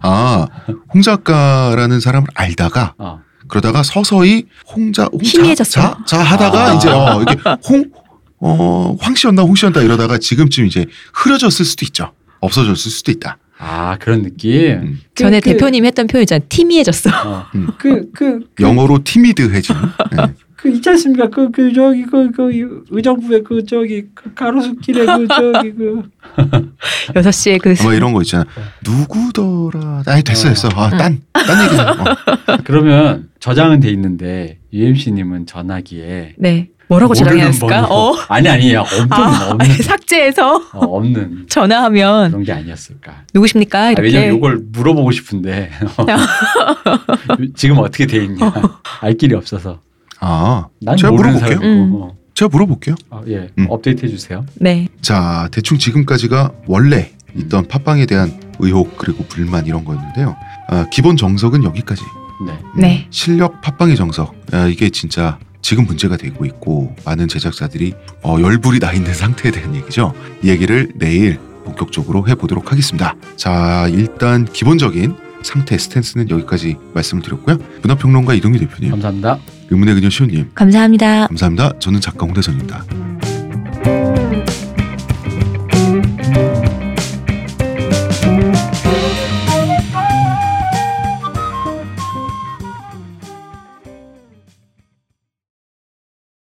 아, 홍 작가라는 사람을 알다가 아, 그러다가 서서히 홍자 홍자. 자, 자 하다가 아. 이제 어, 이게 홍 어 황씨였나 홍씨였나 이러다가 지금쯤 이제 흐려졌을 수도 있죠. 없어졌을 수도 있다. 아 그런 느낌. 음. 그, 전에 그, 대표님 했던 표현 있잖아요. 티미해졌어. 어, 음. 그, 그, 그, 영어로 티미드해진. 예. <laughs> 그 있지 않습니까? 그, 그, 저기, 그, 그, 의정부의 그, 저기, 그 가로수길에 그, 저기, 그. <laughs> 6시에 그 뭐 이런 거 있잖아. 누구더라. 아니 됐어 됐어. 음. 아딴 딴 얘기. 어. <laughs> 그러면 저장은 돼 있는데, UMC님은 전화기에. 네. 뭐라고 저장해놨을까? 번호. 어. 아니, 아니에요. 없는, 아, 없는. 삭제해서 어, 없는 <laughs> 전화하면 그런 게 아니었을까. 누구십니까? 아, 이렇게. 왜냐면 이걸 물어보고 싶은데 지금 어떻게 돼 있냐 알 길이 없어서 아, 난 제가 물어볼게요. 음. 어. 제가 물어볼게요. 아, 예 음. 업데이트 해주세요. 네. 자, 대충 지금까지가 원래 있던 팟빵에 대한 의혹 그리고 불만 이런 거였는데요. 아, 기본 정석은 여기까지. 네. 음, 네. 실력 팟빵의 정석. 아, 이게 진짜 지금 문제가 되고 있고 많은 제작자들이 어, 열불이 나 있는 <laughs> 상태에 대한 얘기죠. 이 얘기를 내일 본격적으로 해보도록 하겠습니다. 자, 일단 기본적인 상태 스탠스는 여기까지 말씀을 드렸고요. 문화평론가 이동규 대표님, 감사합니다. 의문의 그녀 시호님, 감사합니다. 감사합니다. 저는 작가 홍대선입니다.